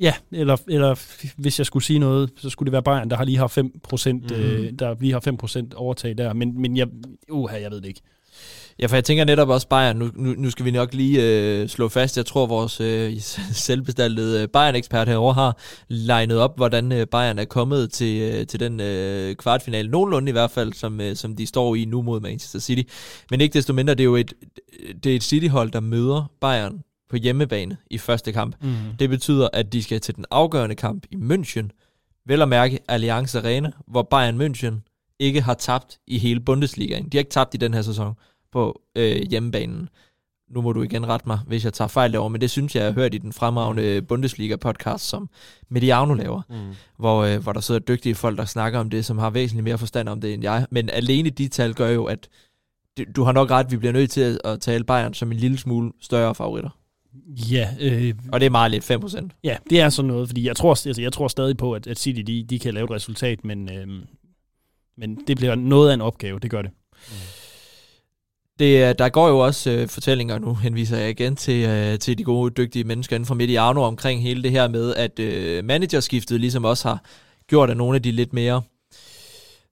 Ja, eller, eller hvis jeg skulle sige noget, så skulle det være Bayern, der har lige har 5 procent, Mhm. mm. øh, der lige har 5 procent overtag der. Men, men jeg, uha, jeg ved det ikke. Ja, for jeg tænker netop også Bayern, nu, nu, nu skal vi nok lige øh, slå fast, jeg tror vores øh, selvbestaltede øh, Bayern-ekspert herovre har legnet op, hvordan øh, Bayern er kommet til, øh, til den øh, kvartfinale, nogenlunde i hvert fald, som, øh, som de står i nu mod Manchester City. Men ikke desto mindre, det er jo et, det er et City-hold, der møder Bayern på hjemmebane i første kamp. Mm. Det betyder, at de skal til den afgørende kamp i München, vel at mærke Allianz Arena, hvor Bayern München ikke har tabt i hele Bundesligaen. De har ikke tabt i den her sæson på øh, hjemmebanen. Nu må du igen rette mig, hvis jeg tager fejl derovre, men det synes jeg, jeg har hørt i den fremragende Bundesliga-podcast, som Mediano laver, Mm. hvor, øh, hvor der sidder dygtige folk, der snakker om det, som har væsentligt mere forstand om det end jeg. Men alene de tal gør jo, at du- har nok ret, vi bliver nødt til at, at tale Bayern som en lille smule større favoritter. Ja, øh, Og det er meget lidt, 5%. ja, det er sådan noget, fordi jeg tror, altså, jeg tror stadig på, at, at City de, de kan lave et resultat, men, øh, men det bliver noget af en opgave, det gør det. Det, er- der går jo også øh, fortællinger, nu henviser jeg igen til, øh, til de gode, dygtige mennesker inden for Mediano omkring hele det her med, at øh, managerskiftet ligesom også har gjort, at nogle af de lidt mere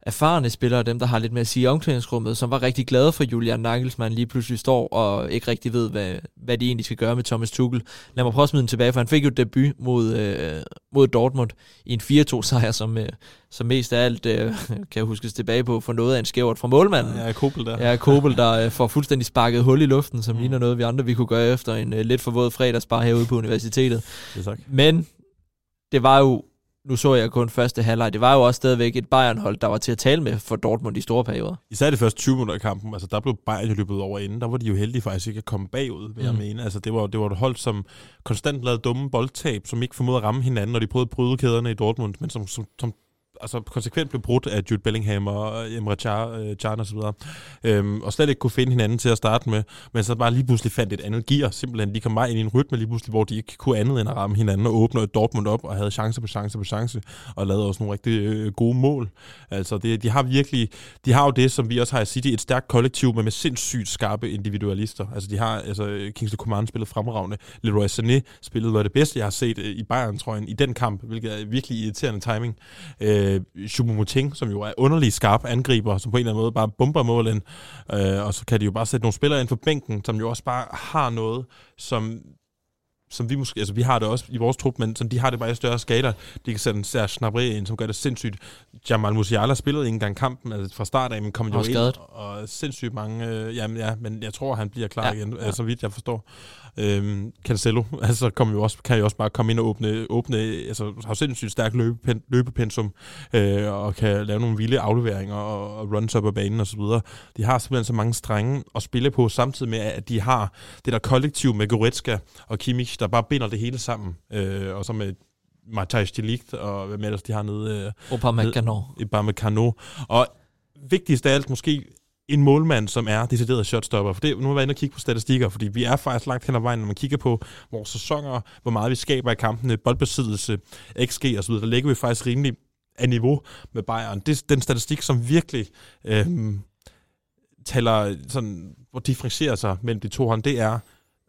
erfarne spillere, dem der har lidt mere at sige i omklædningsrummet, som var rigtig glade for Julian Nagelsmann, lige pludselig står og ikke rigtig ved, hvad, hvad de egentlig skal gøre med Thomas Tuchel. Lad mig prøve at smide den tilbage, for han fik jo debut mod, øh, mod Dortmund i en 4-2 sejr, som, øh, som mest af alt øh, kan huskes tilbage på for noget af en skævert fra målmanden. Ja, Kobel der. Ja, Kobel, der øh, får fuldstændig sparket hul i luften, som Mm. ligner noget, vi andre vi kunne gøre efter en øh, lidt for våd fredagsbar herude på universitetet. Det tak. Men det var jo, nu så jeg kun første halvleg, det var jo også stadigvæk et Bayern-hold, der var til at tale med for Dortmund i store perioder. Især de første 20 minutter af kampen, altså der blev Bayern jo løbet over inden. Der var de jo heldige faktisk ikke at komme bagud, vil mm. jeg mene. Altså det var, det var et hold, som konstant lavede dumme boldtab, som ikke formåede at ramme hinanden, når de prøvede at bryde kæderne i Dortmund, men som, som, som altså konsekvent blev brudt af Jude Bellingham og øh, Emre øh, Can, og så videre. Øhm, og slet ikke kunne finde hinanden til at starte med, men så bare lige pludselig fandt et andet gear. Simpelthen, de kom bare ind i en rytme lige pludselig, hvor de ikke kunne andet end at ramme hinanden og åbne Dortmund op og havde chance på chance på chance og lavede også nogle rigtig øh, gode mål. Altså, det, de har virkelig, de har jo det, som vi også har i City, et stærkt kollektiv, men med sindssygt skarpe individualister. Altså, de har, altså, Kingsley Coman spillet fremragende. Leroy Sané spillede noget af det bedste, jeg har set øh, i Bayern-trøjen i den kamp, hvilket er virkelig irriterende timing. Øh, Choupo-Moting, som jo er underlig skarp angriber, som på en eller anden måde bare bomber målen. Øh, og så kan de jo bare sætte nogle spillere ind for bænken, som jo også bare har noget, som som vi måske, altså vi har det også i vores trup, men som de har det bare i større skala. De kan sætte en Serge Gnabry ind, som gør det sindssygt. Jamal Musiala spillede ikke engang kampen altså fra start af, men kom jo ind, og sindssygt mange, øh, jamen ja, men jeg tror, han bliver klar Ja, igen, ja. ja. så vidt jeg forstår. Øhm, Cancelo, altså kom jo også, kan jo også bare komme ind og åbne, åbne altså har sindssygt stærk løbepen, løbepensum, øh, og kan lave nogle vilde afleveringer og, og runs op ad banen og så videre. De har simpelthen så mange strenge at spille på, samtidig med, at de har det der kollektiv med Goretzka og Kimmich, der bare binder det hele sammen. Øh, og så med Matthijs de Ligt, og hvad ellers de har nede øh, Opa Magano. i Bamecano. Og vigtigst af alt måske en målmand, som er decideret shotstopper. For det, nu har jeg været inde og kigge på statistikker, fordi vi er faktisk langt hen ad vejen, når man kigger på vores sæsoner, hvor meget vi skaber i kampene, boldbesiddelse, XG osv., der ligger vi faktisk rimelig af niveau med Bayern. Det er den statistik, som virkelig øh, taler sådan, hvor differentierer sig mellem de to hånd, det er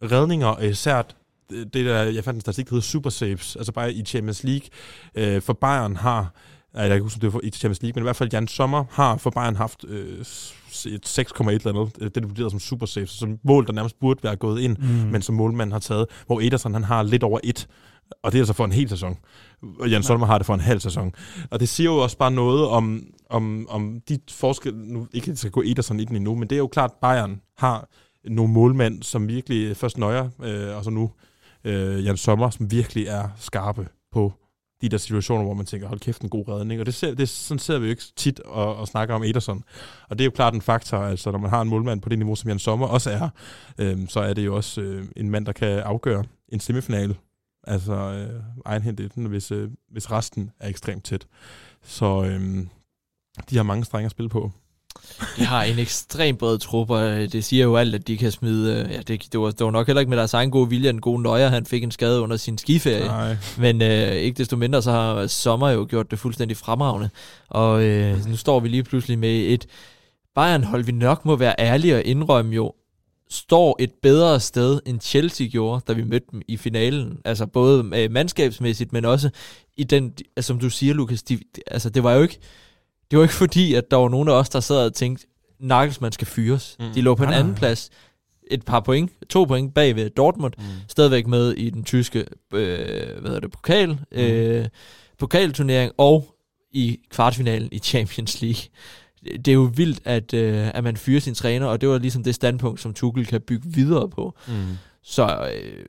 redninger, og især det der, jeg fandt en statistik, der hedder super saves, altså bare i Champions League. Øh, for Bayern har, jeg kan ikke huske, om det var i Champions League, men i hvert fald Jan Sommer har for Bayern haft øh, et 6,1 eller andet, øh, det er vurderet som super saves, som mål, der nærmest burde være gået ind, Mm. men som målmanden har taget, hvor Ederson han har lidt over et, og det er altså for en hel sæson. Og Jan Solmer har det for en halv sæson. Og det siger jo også bare noget om, om, om de forskelle, nu ikke at skal gå Ederson i den endnu, men det er jo klart, Bayern har nogle målmænd, som virkelig først nøjer, øh, og så nu øh, Jan Sommer, som virkelig er skarpe på de der situationer, hvor man tænker, hold kæft, en god redning. Og det, ser, det sådan ser vi jo ikke tit og, og snakker om Ederson. Og det er jo klart en faktor, altså når man har en målmand på det niveau, som Jan Sommer også er, øhm, så er det jo også øh, en mand, der kan afgøre en semifinale. Altså øh, egenhændigt, hvis, øh, hvis resten er ekstremt tæt. Så øh, de har mange strenge at spille på. De har en ekstremt bred trup, og øh, det siger jo alt, at de kan smide... øh, Ja, det, det, var, det var nok heller ikke med deres egen gode vilje, en god nøjer, han fik en skade under sin skiferie. Nej. Men øh, ikke desto mindre, så har Sommer jo gjort det fuldstændig fremragende. Og øh, nu står vi lige pludselig med et Bayern-hold, vi nok må være ærlige og indrømme jo, står et bedre sted, end Chelsea gjorde, da vi mødte dem i finalen. Altså både øh, mandskabsmæssigt, men også i den, altså, som du siger, Lukas, de, altså det var jo ikke, det var ikke fordi, at der var nogen af os, der sad og tænkte, Nagelsmann skal fyres. Mm. De lå på en Nej, anden nej. plads, et par point, to point bag ved Dortmund, mm. stadigvæk med i den tyske, øh, hvad hedder det, pokal, mm. øh, pokalturnering, og i kvartfinalen i Champions League. Det er jo vildt, at, øh, at man fyrer sin træner, og det var ligesom det standpunkt, som Tuchel kan bygge videre på. Mm. Så øh,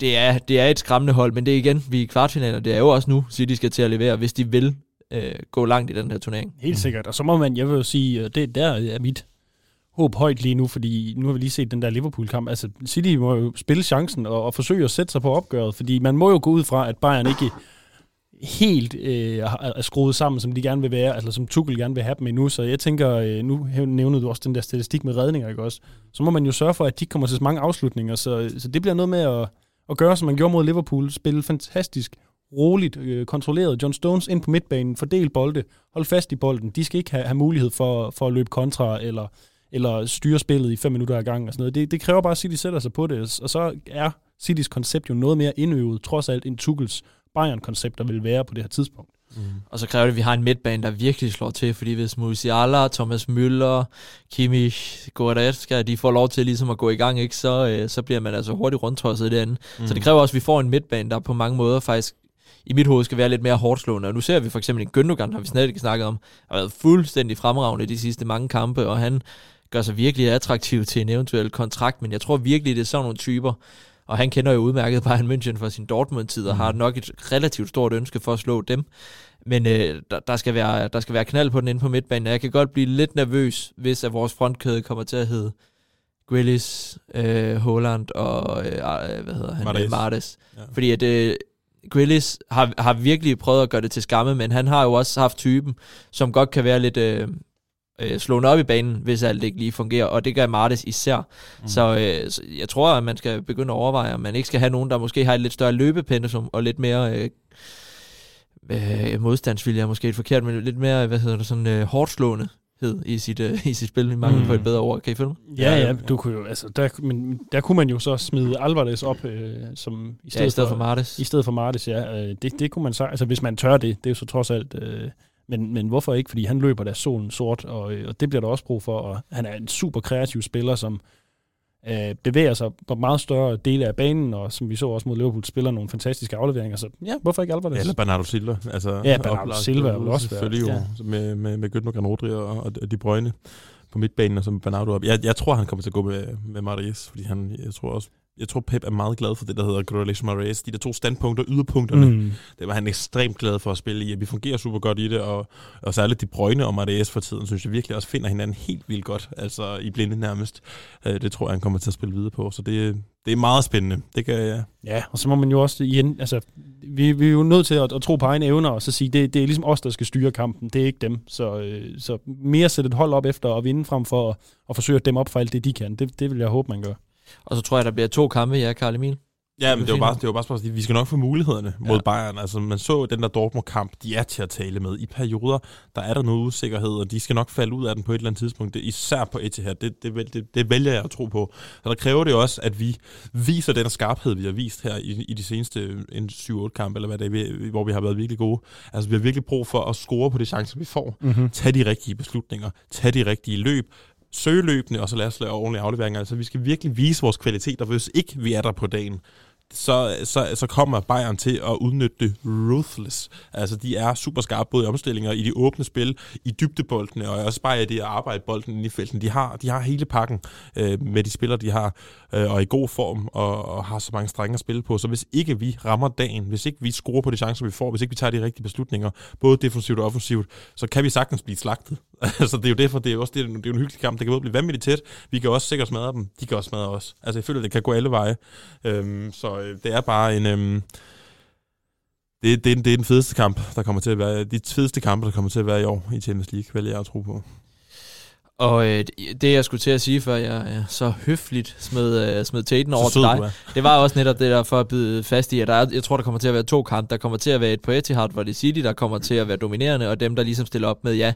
det, er, det er et skræmmende hold, men det er igen, vi er i kvartfinalen, og det er jo også nu, City skal til at levere, hvis de vil øh, gå langt i den her turnering. Helt sikkert. Og så må man, jeg vil jo sige, øh, det der er mit håb højt lige nu, fordi nu har vi lige set den der Liverpool-kamp. Altså, City må jo spille chancen og, og forsøge at sætte sig på opgøret, fordi man må jo gå ud fra, at Bayern ikke helt øh, er skruet sammen, som de gerne vil være, altså som Tuchel gerne vil have dem endnu. Så jeg tænker, øh, nu nævnede du også den der statistik med redninger, ikke også? Så må man jo sørge for, at de kommer til så mange afslutninger, så, så det bliver noget med at, at gøre, som man gjorde mod Liverpool. Spille fantastisk roligt, øh, kontrolleret. John Stones ind på midtbanen, fordel bolde, hold fast i bolden. De skal ikke have, have mulighed for, for at løbe kontra, eller, eller styre spillet i fem minutter ad gang og sådan noget. Det, det kræver bare, at City sætter sig på det, og så er Citys koncept jo noget mere indøvet, trods alt end Tuchels Bayern-koncept, der vil være på det her tidspunkt. Mm. Og så kræver det, at vi har en midtbane, der virkelig slår til, fordi hvis Musiala, Thomas Müller, Kimmich, Goretzka, de får lov til ligesom at gå i gang, ikke, så, øh, så bliver man altså hurtigt rundtosset i det andet. Mm. Så det kræver også, at vi får en midtbane, der på mange måder faktisk i mit hoved skal være lidt mere hårdt slående. Og nu ser vi for eksempel en Gündogan, har vi slet ikke snakket om, har været fuldstændig fremragende de sidste mange kampe, og han gør sig virkelig attraktiv til en eventuel kontrakt, men jeg tror virkelig, det er sådan nogle typer, og han kender jo udmærket Bayern München fra sin Dortmund-tid, og har nok et relativt stort ønske for at slå dem. Men øh, der, der, skal være, der skal være knald på den inde på midtbanen. Jeg kan godt blive lidt nervøs, hvis at vores frontkæde kommer til at hedde Grealish, øh, Holland og øh, hvad hedder han? Øh, Martes. Ja. Ja. Fordi at øh, Grealish har, har virkelig prøvet at gøre det til skamme, men han har jo også haft typen, som godt kan være lidt øh, øh, slående op i banen, hvis alt ikke lige fungerer, og det gør Martes især. Mm. Så, øh, så jeg tror, at man skal begynde at overveje, om man ikke skal have nogen, der måske har et lidt større løbependesum og lidt mere... Øh, øh, modstandsvilje er måske et forkert, men lidt mere, hvad hedder det, sådan øh, hårdt slående i sit, øh, i sit spil, i mangel mm. på et bedre ord. Kan I følge mig? Ja, ja, du kunne jo, altså, der, men der kunne man jo så smide Alvarez op, øh, som i stedet, Ja, i stedet for Martes. I stedet for Martes, ja. Øh, det, det kunne man så, altså hvis man tør det, det er jo så trods alt, øh, men, men hvorfor ikke? Fordi han løber der solen sort, og, øh, og det bliver der også brug for, og han er en super kreativ spiller, som øh, bevæger sig på meget større dele af banen, og som vi så også mod Liverpool, spiller nogle fantastiske afleveringer, så ja, hvorfor ikke Alvarez? Eller Bernardo Silva. Altså, Ja, Bernardo. Silva vil også være- Selvfølgelig jo, ja. med, med, med Gündogan Rodri og, og De Bruyne på midtbanen, og så med Bernardo op. Jeg, jeg tror, han kommer til at gå med, med Marais, fordi han, jeg tror også, jeg tror Pep er meget glad for det, der hedder Grealish Marais. De der to standpunkter, yderpunkterne, Mm. det var han ekstremt glad for at spille i, og vi fungerer super godt i det, og, og særligt De Bruyne og Marais for tiden, synes jeg virkelig også finder hinanden helt vildt godt, altså i blinde nærmest. Øh, Det tror jeg, han kommer til at spille videre på, så det, det er meget spændende. Det kan jeg... Ja, og så må man jo også igen, altså, vi, vi er jo nødt til at, at tro på egne evner, og så sige, det, det er ligesom os, der skal styre kampen, det er ikke dem. Så, øh, så mere sætte et hold op efter at vinde, frem for at, at forsøge at dæmme op for alt det, de kan. Det, det vil jeg håbe, man gør. Og så tror jeg, der bliver to kampe, ja, Karl Emil. Ja, men det var bare, det var bare spørgsmålet, vi skal nok få mulighederne ja. mod. Bayern. Altså, man så den der Dortmund-kamp, de er til at tale med. I perioder, der er der noget usikkerhed, og de skal nok falde ud af den på et eller andet tidspunkt. Det, især på Etihad, det, det, det, det, vælger jeg at tro på. Så der kræver det også, at vi viser den skarphed, vi har vist her i, i de seneste en 7-8 kampe, eller hvad det er, hvor vi har været virkelig gode. Altså, vi har virkelig brug for at score på de chancer, vi får. Mm-hmm. Tag de rigtige beslutninger. Tag de rigtige løb. Søg løbende, og så lad os lave ordentlige afleveringer. Altså, vi skal virkelig vise vores kvalitet, og hvis ikke vi er der på dagen, så, så, så kommer Bayern til at udnytte det ruthless. Altså, de er super skarpe både i omstillinger, i de åbne spil, i dybdeboldene, og også bare i det at arbejde bolden ind i felten. De har, de har hele pakken øh, med de spillere, de har, øh, og i god form, og, og har så mange strenge at spille på. Så hvis ikke vi rammer dagen, hvis ikke vi scorer på de chancer, vi får, hvis ikke vi tager de rigtige beslutninger, både defensivt og offensivt, så kan vi sagtens blive slagtet. altså, det er jo derfor, det er også det, det er jo en hyggelig kamp. Det kan både blive vanvittigt tæt, vi kan også sikkert smadre dem, de kan også smadre os. Altså, jeg føler, det kan gå alle veje. Øhm, så øh, det er bare en... Øhm, det, det, det er den fedeste kamp, der kommer til at være... De fedeste kampe, der kommer til at være i år i Champions League, vælger jeg at tro på. Og øh, det, jeg skulle til at sige, før jeg øh, så høfligt smed, øh, smed taten over til dig, det var også netop det der for at bide fast i, at der er, jeg tror, der kommer til at være to kampe. Der kommer til at være et på Etihad, hvor det City, der kommer til at være dominerende, og dem, der ligesom stiller op med, ja,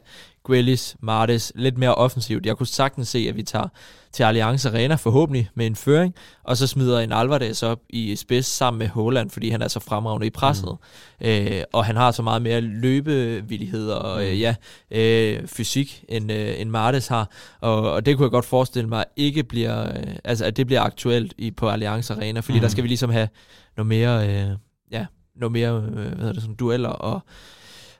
Grealish, Martes, lidt mere offensivt. Jeg kunne sagtens se, at vi tager til Allianz Arena forhåbentlig med en føring, og så smider en Alvarez op i spids sammen med Holland, fordi han er så fremragende i presset. Mm. Øh, og han har så meget mere løbevillighed og øh, ja, øh, fysik, end, øh, end Martes har. Og, og det kunne jeg godt forestille mig ikke bliver, øh, altså at det bliver aktuelt i, på Allianz Arena, fordi mm. der skal vi ligesom have noget mere, øh, ja, noget mere, øh, hvad hedder det, sådan dueller og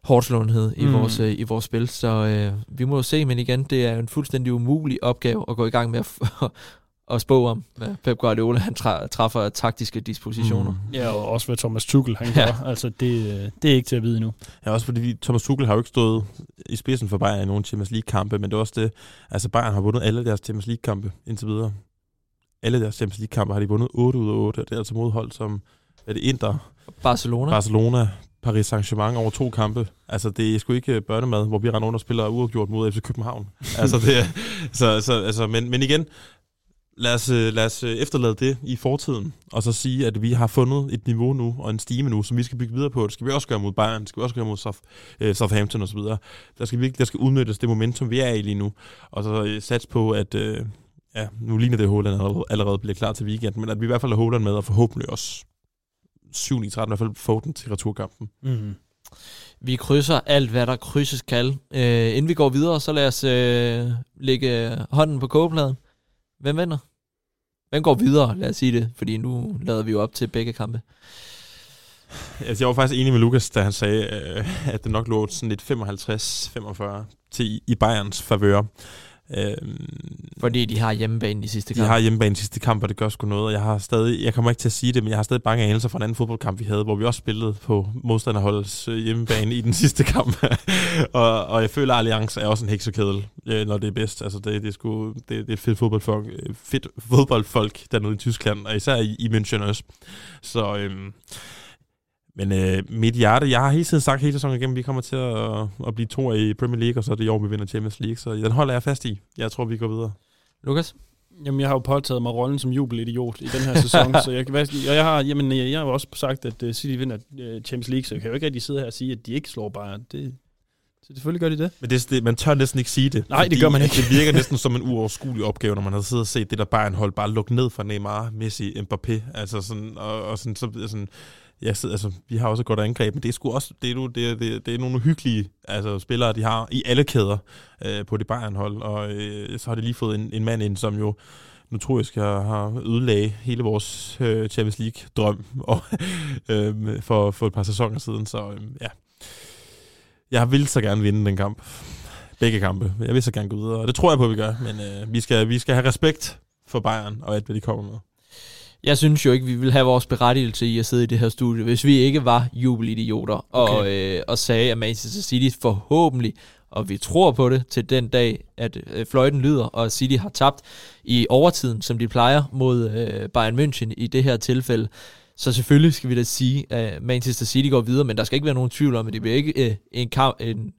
hårdslåenhed i, Mm. vores, øh, i vores spil. Så øh, vi må jo se, men igen, det er en fuldstændig umulig opgave at gå i gang med at, f- at spå om, hvad Pep Guardiola han tra- træffer af taktiske dispositioner. Mm. Ja, og også hvad Thomas Tuchel han Ja. gør. Altså, det, øh, det er ikke til at vide endnu. Ja, også fordi Thomas Tuchel har jo ikke stået i spidsen for Bayern i nogle Champions League-kampe, men det er også det, altså Bayern har vundet alle deres Champions League-kampe indtil videre. Alle deres Champions League-kampe har de vundet 8 ud af 8, og det er altså modhold som, er det Inter, Barcelona. Barcelona, Paris Saint-Germain over to kampe. Altså, det er sgu ikke børnemad, hvor vi render rundt og spiller uafgjort mod FC København. altså, det er, så, så, altså, men, men igen, lad os, øh, lad os øh, efterlade det i fortiden, og så sige, at vi har fundet et niveau nu, og en stime nu, som vi skal bygge videre på. Det skal vi også gøre mod Bayern, det skal vi også gøre mod South, øh, Southampton osv. Der skal virkelig, der skal udnyttes det momentum, vi er i lige nu, og så øh, sats på, at øh, ja, nu ligner det, at Holland allerede, allerede bliver klar til weekenden, men at vi i hvert fald har Holland med, og forhåbentlig også 7 9 13 i hvert fald få den til returkampen. Mm. Vi krydser alt, hvad der krydses kan. Øh, inden vi går videre, så lad os øh, lægge hånden på kogepladen. Hvem vinder? Hvem går videre, lad os sige det, fordi nu lader vi jo op til begge kampe. Altså, jeg var faktisk enig med Lukas, da han sagde, øh, at det nok lå sådan lidt 55-45 til i Bayerns favør. Øh, Fordi de har hjemmebane i sidste de kamp. har hjemmebane i sidste kamp, og det gør sgu noget. Og jeg har stadig, jeg kommer ikke til at sige det, men jeg har stadig bange anelser fra en anden fodboldkamp, vi havde, hvor vi også spillede på modstanderholdets øh, hjemmebane i den sidste kamp. og, og jeg føler, at Allianz er også en heksekedel, øh, når det er bedst. Altså, det, det, er, sgu, det, det er fedt fodboldfolk, øh, fedt fodboldfolk dernede i Tyskland, og især i, i München også. Så, øhm, men øh, mit hjerte, jeg har hele tiden sagt hele sæsonen igennem, vi kommer til at, at blive to i Premier League, og så er det i år, vi vinder Champions League. Så den holder jeg fast i. Jeg tror, vi går videre. Lukas? Jamen, jeg har jo påtaget mig rollen som jubelidiot i den her sæson, så jeg kan være, og jeg har, jamen, jeg har jo også sagt, at uh, City vinder uh, Champions League, så jeg kan jo ikke rigtig sidde her og sige, at de ikke slår Bayern. Det, så selvfølgelig gør de det. Men det, det, man tør næsten ikke sige det. Nej, det gør man ikke. Det virker næsten som en uoverskuelig opgave, når man har siddet og set det der Bayern-hold bare lukke ned for Neymar, Messi, Mbappé. Altså sådan, og, og sådan, så, sådan, ja, så, altså, vi har også et godt angreb, men det er sgu også, det er, det er, det er, det er nogle uhyggelige altså, spillere, de har i alle kæder øh, på det Bayern-hold, og øh, så har de lige fået en, en mand ind, som jo notorisk har, har ødelagt hele vores øh, Champions League-drøm og, øh, for, for et par sæsoner siden, så øh, ja. Jeg vil så gerne vinde den kamp. Begge kampe. Jeg vil så gerne gå videre, og det tror jeg på, at vi gør, men øh, vi, skal, vi skal have respekt for Bayern og alt, hvad de kommer med. Jeg synes jo ikke, vi ville have vores berettigelse i at sidde i det her studie, hvis vi ikke var jubelidioter og, Okay. øh, og sagde, at Manchester City forhåbentlig, og vi tror på det til den dag, at øh, fløjten lyder, og City har tabt i overtiden, som de plejer mod øh, Bayern München i det her tilfælde. Så selvfølgelig skal vi da sige, at Manchester City går videre, men der skal ikke være nogen tvivl om, at det bliver ikke øh, en, kamp, en,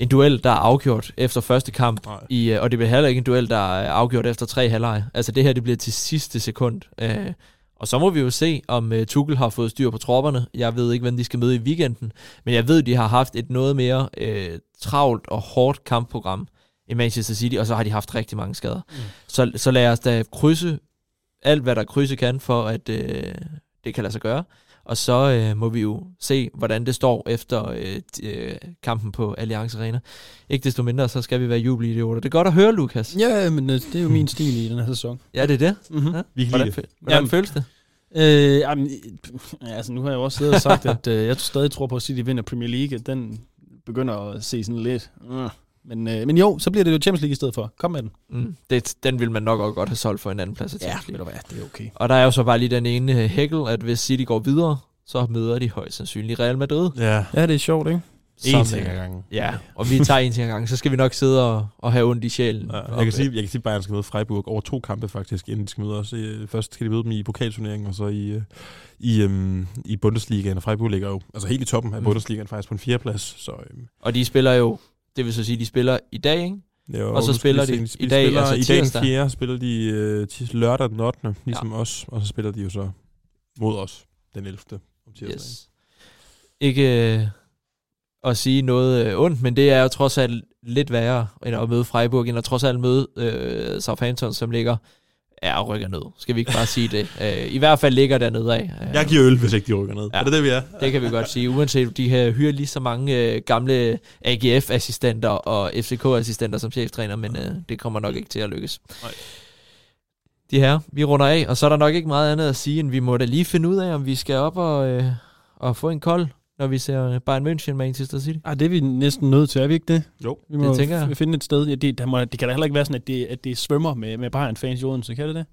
en duel, der er afgjort efter første kamp, Nej. i, øh, og det bliver heller ikke en duel, der er afgjort efter tre halvleg. Altså det her, det bliver til sidste sekund. Øh, og så må vi jo se, om uh, Tuchel har fået styr på tropperne. Jeg ved ikke, hvem de skal møde i weekenden, men jeg ved, de har haft et noget mere øh, travlt og hårdt kampprogram i Manchester City, og så har de haft rigtig mange skader. Mm. Så, så lad os da krydse alt, hvad der krydse kan, for at øh, det kan lade sig gøre. Og så øh, må vi jo se, hvordan det står efter øh, øh, kampen på Allianz Arena. Ikke desto mindre, så skal vi være jubelidioter. Det er godt at høre, Lukas. Ja, men øh, det er jo min stil i den her sæson. Ja, det er det. Mm-hmm. Ja. Vi kan Hvordan, lide det. hvordan Jamen. føles det? Øh, jamen, øh, altså, nu har jeg jo også siddet og sagt, at øh, jeg stadig tror på, at City vinder Premier League. Den begynder at se sådan lidt... Uh. Men, øh, men jo, så bliver det jo Champions League i stedet for. Kom med den. Mm, det, den vil man nok også godt have solgt for en anden plads Champions League. du hvad, det er okay. Og der er jo så bare lige den ene øh, hækkel, at hvis City går videre, så møder de højst sandsynligt Real Madrid. Ja, Ja, det er sjovt, ikke? en ting øh, ad gangen. Ja, og vi tager en ting ad gangen. Så skal vi nok sidde og, og have ondt i sjælen. Ja, jeg, kan sige, jeg kan sige, at Bayern skal møde Freiburg over to kampe faktisk, inden de skal møde os. Øh, Først skal de møde dem i pokalturneringen, og så i, øh, i, øhm, i Bundesligaen. Og Freiburg ligger jo altså helt i toppen af Mm. Bundesligaen, faktisk på en fjerdeplads. Så, øhm, og de spiller jo, det vil så sige, de spiller i dag, ikke? ja, Og så spiller de i dag, spiller, altså I dag den tirsdag. fjerde spiller de øh, tis, lørdag den 8. ligesom ja. os, og så spiller de jo så mod os den 11. om tirsdagen. Yes. Ikke øh, at sige noget øh, ondt, men det er jo trods alt lidt værre end at møde Freiburg, end at trods alt møde øh, Southampton, som ligger er rykker ned. Skal vi ikke bare sige det? Øh, I hvert fald ligger der nedad. Øh, Jeg giver øl, hvis ikke de rykker ned. Ja. Er det det, vi er? det kan vi godt sige. Uanset de har hyret lige så mange øh, gamle AGF-assistenter og FCK-assistenter som cheftræner, men øh, det kommer nok ikke til at lykkes. Nej. De her, vi runder af, og så er der nok ikke meget andet at sige, end vi må da lige finde ud af, om vi skal op og, øh, og få en kold, når vi ser Bayern München Manchester City. Ah, det er vi næsten nødt til, er vi ikke det? Jo. Vi må Det tænker jeg. finde et sted. Ja, det, der må, det kan da heller ikke være sådan, at det, at det svømmer med, med Bayern-fans i Odense, kan det det?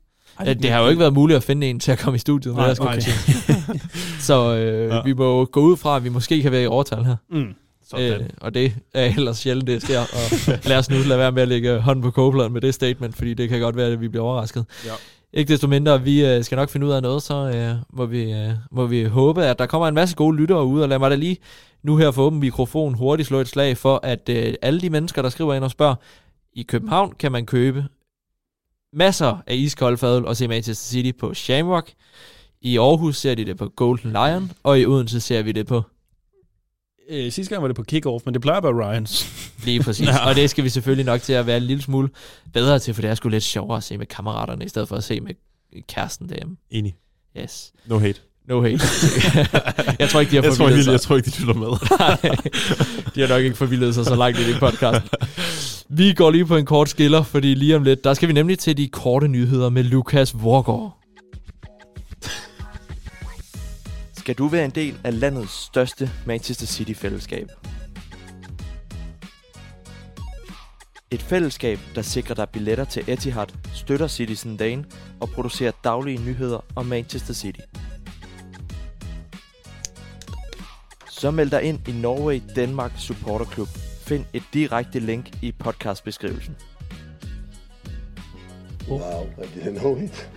Ja, det har jo ikke været muligt at finde en til at komme i studiet. med Nej, det, okay. okay. så øh, ja. Ja. vi må gå ud fra, at vi måske kan være i overtal her. Mm. Sådan. Øh, og det er ellers sjældent, det sker. Og lad os nu lade være med at lægge hånden på kogepladen med det statement, fordi det kan godt være, at vi bliver overrasket. Ja. Ikke desto mindre, vi øh, skal nok finde ud af noget, så øh, må, vi, øh, må vi håbe, at der kommer en masse gode lyttere ud, og lad mig da lige nu her få åben mikrofon hurtigt slå et slag for, at øh, alle de mennesker, der skriver ind og spørger, i København kan man købe masser af iskold fadøl og se Manchester City på Shamrock. I Aarhus ser de det på Golden Lion, og i Odense ser vi det på Øh, sidste gang var det på kick-off, men det plejer være Ryans. Lige præcis. Og det skal vi selvfølgelig nok til at være en lille smule bedre til, for det er sgu lidt sjovere at se med kammeraterne, i stedet for at se med kæresten derhjemme. Enig. Yes. No hate. No hate. jeg tror ikke, de har Jeg tror, ikke, sig. jeg tror ikke, de lytter med. De har nok ikke forvildet sig så langt i det podcast. Vi går lige på en kort skiller, fordi lige om lidt, der skal vi nemlig til de korte nyheder med Lukas Vorgård. Skal du være en del af landets største Manchester City-fællesskab? Et fællesskab, der sikrer dig billetter til Etihad, støtter Citizen Dane og producerer daglige nyheder om Manchester City. Så meld dig ind i Norway Denmark Supporter Club. Find et direkte link i podcastbeskrivelsen. Wow, I didn't know it.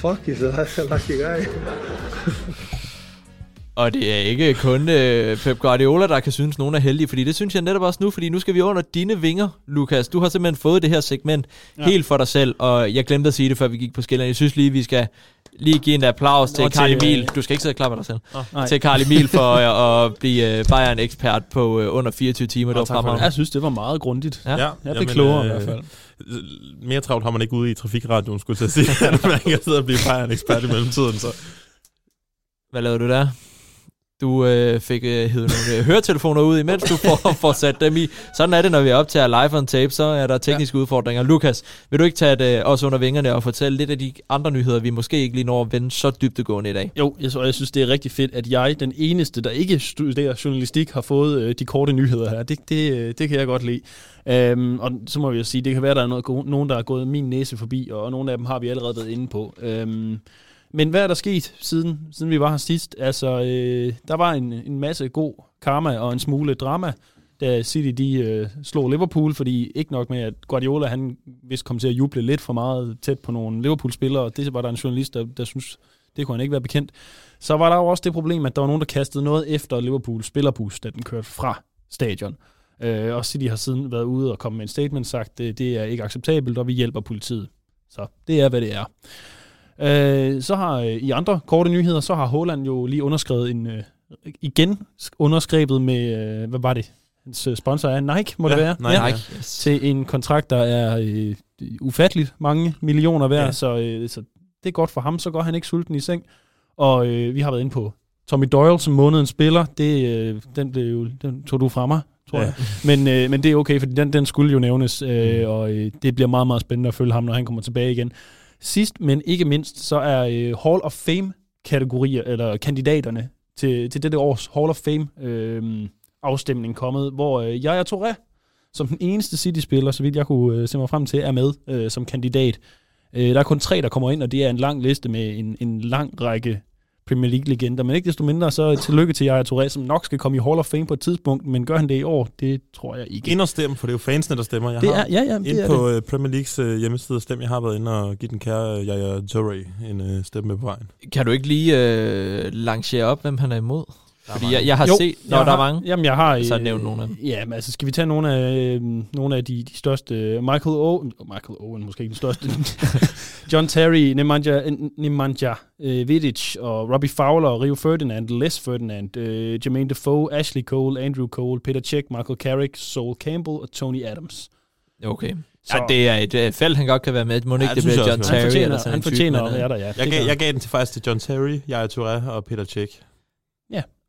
Fuck, he's a lucky guy. Og det er ikke kun øh, Pep Guardiola, der kan synes, nogen er heldige, fordi det synes jeg netop også nu, fordi nu skal vi under dine vinger, Lukas. Du har simpelthen fået det her segment ja. helt for dig selv, og jeg glemte at sige det, før vi gik på skillerne. Jeg synes lige, vi skal lige give en applaus til til, Karl øh, Emil. Du skal ikke sidde og klappe dig selv. Nej. Til Karl Emil for øh, at blive øh, Bayern-ekspert på øh, under 24 timer. Det var for fremragende. Jeg synes, det var meget grundigt. Ja. Jeg blev klogere i hvert fald. Mere travlt har man ikke ude i trafikradioen, skulle jeg sige. at man kan sidde og blive Bayern-ekspert i mellemtiden. Så. Hvad lavede du der? Du øh, fik øh, nogle øh, høretelefoner ud, imens du får, får sat dem i. Sådan er det, når vi optager live on tape, så er der tekniske ja. udfordringer. Lukas, vil du ikke tage det øh, også under vingerne og fortælle lidt af de andre nyheder, vi måske ikke lige når at vende så dybdegående i dag? Jo, jeg, så, jeg synes, det er rigtig fedt, at jeg, den eneste, der ikke studerer journalistik, har fået øh, de korte nyheder her. Det, det, øh, det kan jeg godt lide. Øhm, og så må vi jo sige, det kan være, der er noget, nogen, der er gået min næse forbi, og nogle af dem har vi allerede været inde på. Øhm, men hvad er der sket, siden, siden vi var her sidst? Altså, øh, der var en, en masse god karma og en smule drama, da City de, øh, slog Liverpool, fordi ikke nok med, at Guardiola han vist kom til at juble lidt for meget tæt på nogle Liverpool-spillere, det var der en journalist, der, der synes, det kunne han ikke være bekendt. Så var der jo også det problem, at der var nogen, der kastede noget efter Liverpool spillerbus, da den kørte fra stadion. Øh, og City har siden været ude og komme med en statement sagt, det, det er ikke acceptabelt, og vi hjælper politiet. Så det er, hvad det er. Øh, så har øh, i andre korte nyheder, så har Holland jo lige underskrevet en, øh, igen underskrevet med, øh, hvad var det? Hans øh, sponsor er Nike, må Ja, det være? Nike. Nike. Yes. Til en kontrakt, der er øh, ufatteligt mange millioner værd, ja. Ja. så, øh, så det er godt for ham, så går han ikke sulten i seng. Og øh, vi har været inde på Tommy Doyle som månedens spiller, det, øh, den, blev jo, den tog du fra mig, tror Ja. jeg. Men, øh, men det er okay, fordi den, den skulle jo nævnes, øh, og øh, det bliver meget, meget spændende at følge ham, når han kommer tilbage igen. Sidst, men ikke mindst, så er øh, Hall of Fame-kategorier, eller kandidaterne til, til dette års Hall of Fame-afstemning øh, kommet, hvor øh, Yaya Touré, som den eneste City-spiller, så vidt jeg kunne øh, se mig frem til, er med øh, som kandidat. Øh, der er kun tre, der kommer ind, og det er en lang liste med en, en lang række Premier League-legender. Men ikke desto mindre, så tillykke til Yaya Touré, som nok skal komme i Hall of Fame på et tidspunkt, men gør han det i år? Det tror jeg ikke. Ind og stem, for det er jo fansene, der stemmer. Jeg Det har er, ja, ja, det ind er på det. øh, Premier Leagues øh, hjemmeside og stem. Jeg har været inde og give den kære Yaya Touré en øh, stemme med på vejen. Kan du ikke lige øh, lancere op, hvem han er imod? Fordi jeg, jeg har Jo, set, når jeg der er har- mange, Jamen, jeg har... så øh, nævn nogle af dem. Ja, men altså, skal vi tage nogle af, øh, nogle af de, de største... Michael Owen... Michael Owen, måske ikke den største. John Terry, Nemanja, Nemanja øh, Vidic og Robbie Fowler, Rio Ferdinand, Les Ferdinand, øh, Jermaine Defoe, Ashley Cole, Andrew Cole, Peter Cech, Michael Carrick, Saul Campbell og Tony Adams. Okay. Så- Ja, det er et øh, felt, han godt kan være med. Må Ja, ikke det bliver John. Terry han fortjener, eller sådan han en type, fortjener men, at øh, være der, ja. Jeg gav, jeg gav den til faktisk til John Terry, Jaja Touré og Peter Cech.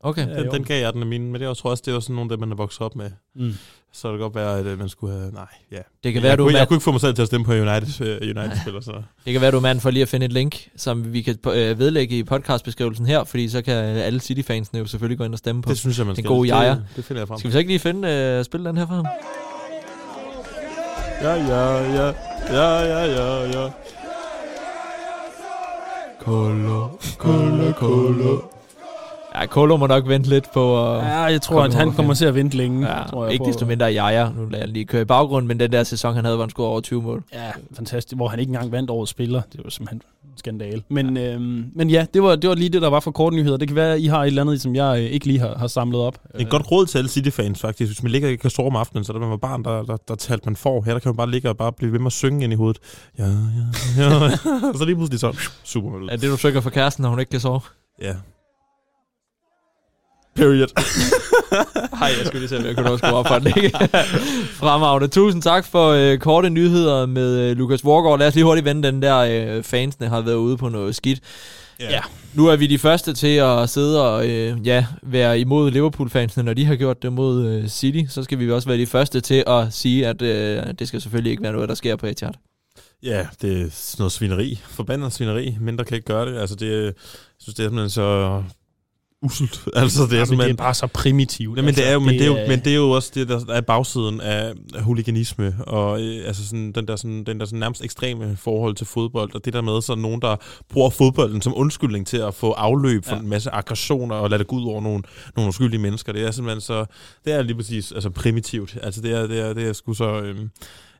Okay. Den, den gav jeg den af mine, men det jeg tror også, det var sådan nogle af dem, man er vokset op med. Mm. Så det kan godt være, at øh, man skulle have... Nej, ja. Det kan være, jeg, du kunne, jeg kunne ikke få mig selv til at stemme på United, øh, United-spiller, så... det kan være, du er mand for lige at finde et link, som vi kan øh, vedlægge i podcastbeskrivelsen her, fordi så kan alle City-fansene jo selvfølgelig gå ind og stemme på. Det synes jeg, man Den skal. gode det, Jaja. det finder jeg frem. Skal vi så ikke lige finde øh, spille den her for ham? Ja, ja, ja. Ja, ja, ja, ja. Kolo, kolo, kolo. Ja, Kolo må nok vente lidt på at... Ja, jeg tror, at han over, kommer til at vente længe. Ja, tror jeg, ikke desto mindre Jaja. Nu lader jeg lige køre i baggrunden, men den der sæson, han havde, hvor han scorede over 20 mål. Ja, fantastisk. Hvor han ikke engang vandt årets spiller. Det var simpelthen en skandale. Men ja, øhm, men ja det, var, det var lige det, der var for korte nyheder. Det kan være, at I har et eller andet, som jeg øh, ikke lige har, har samlet op. Det er et godt råd til alle City-fans, faktisk. Hvis man ligger i kastor om aftenen, så da man var barn, der, der, der talte man for. Her der kan man bare ligge og bare blive ved med at synge ind i hovedet. Ja, ja, ja. og så lige pludselig så, super Er det, du søger for kæresten, når hun ikke kan sove? Ja. Period. Hej, jeg skulle lige se, om jeg kunne at skrue op for ikke? Fremragende. Tusind tak for øh, korte nyheder med øh, Lukas Vorgård. Lad os lige hurtigt vende den der, øh, fansene har været ude på noget skidt. Ja. Nu er vi de første til at sidde og øh, ja, være imod Liverpool-fansene, når de har gjort det mod øh, City. Så skal vi også være de første til at sige, at øh, det skal selvfølgelig ikke være noget, der sker på Etihad. Ja, det er sådan noget svineri. Forbandet svineri. Mindre kan ikke gøre det. Altså, det, jeg synes, det er simpelthen så uselt. Altså, det er Jamen, det simpelthen... er bare så primitivt. Men, det er jo, men, det er jo, men det er jo også det, der er bagsiden af af huliganisme, og øh, altså sådan, den der, sådan, den der sådan nærmest ekstreme forhold til fodbold, og det der med sådan nogen, der bruger fodbolden som undskyldning til at få afløb for Ja. ja. en masse aggressioner, og lade det gå ud over nogle, nogle uskyldige mennesker. Det er simpelthen så, det er lige præcis altså primitivt. Altså det er, det er, det er sgu så, øhm,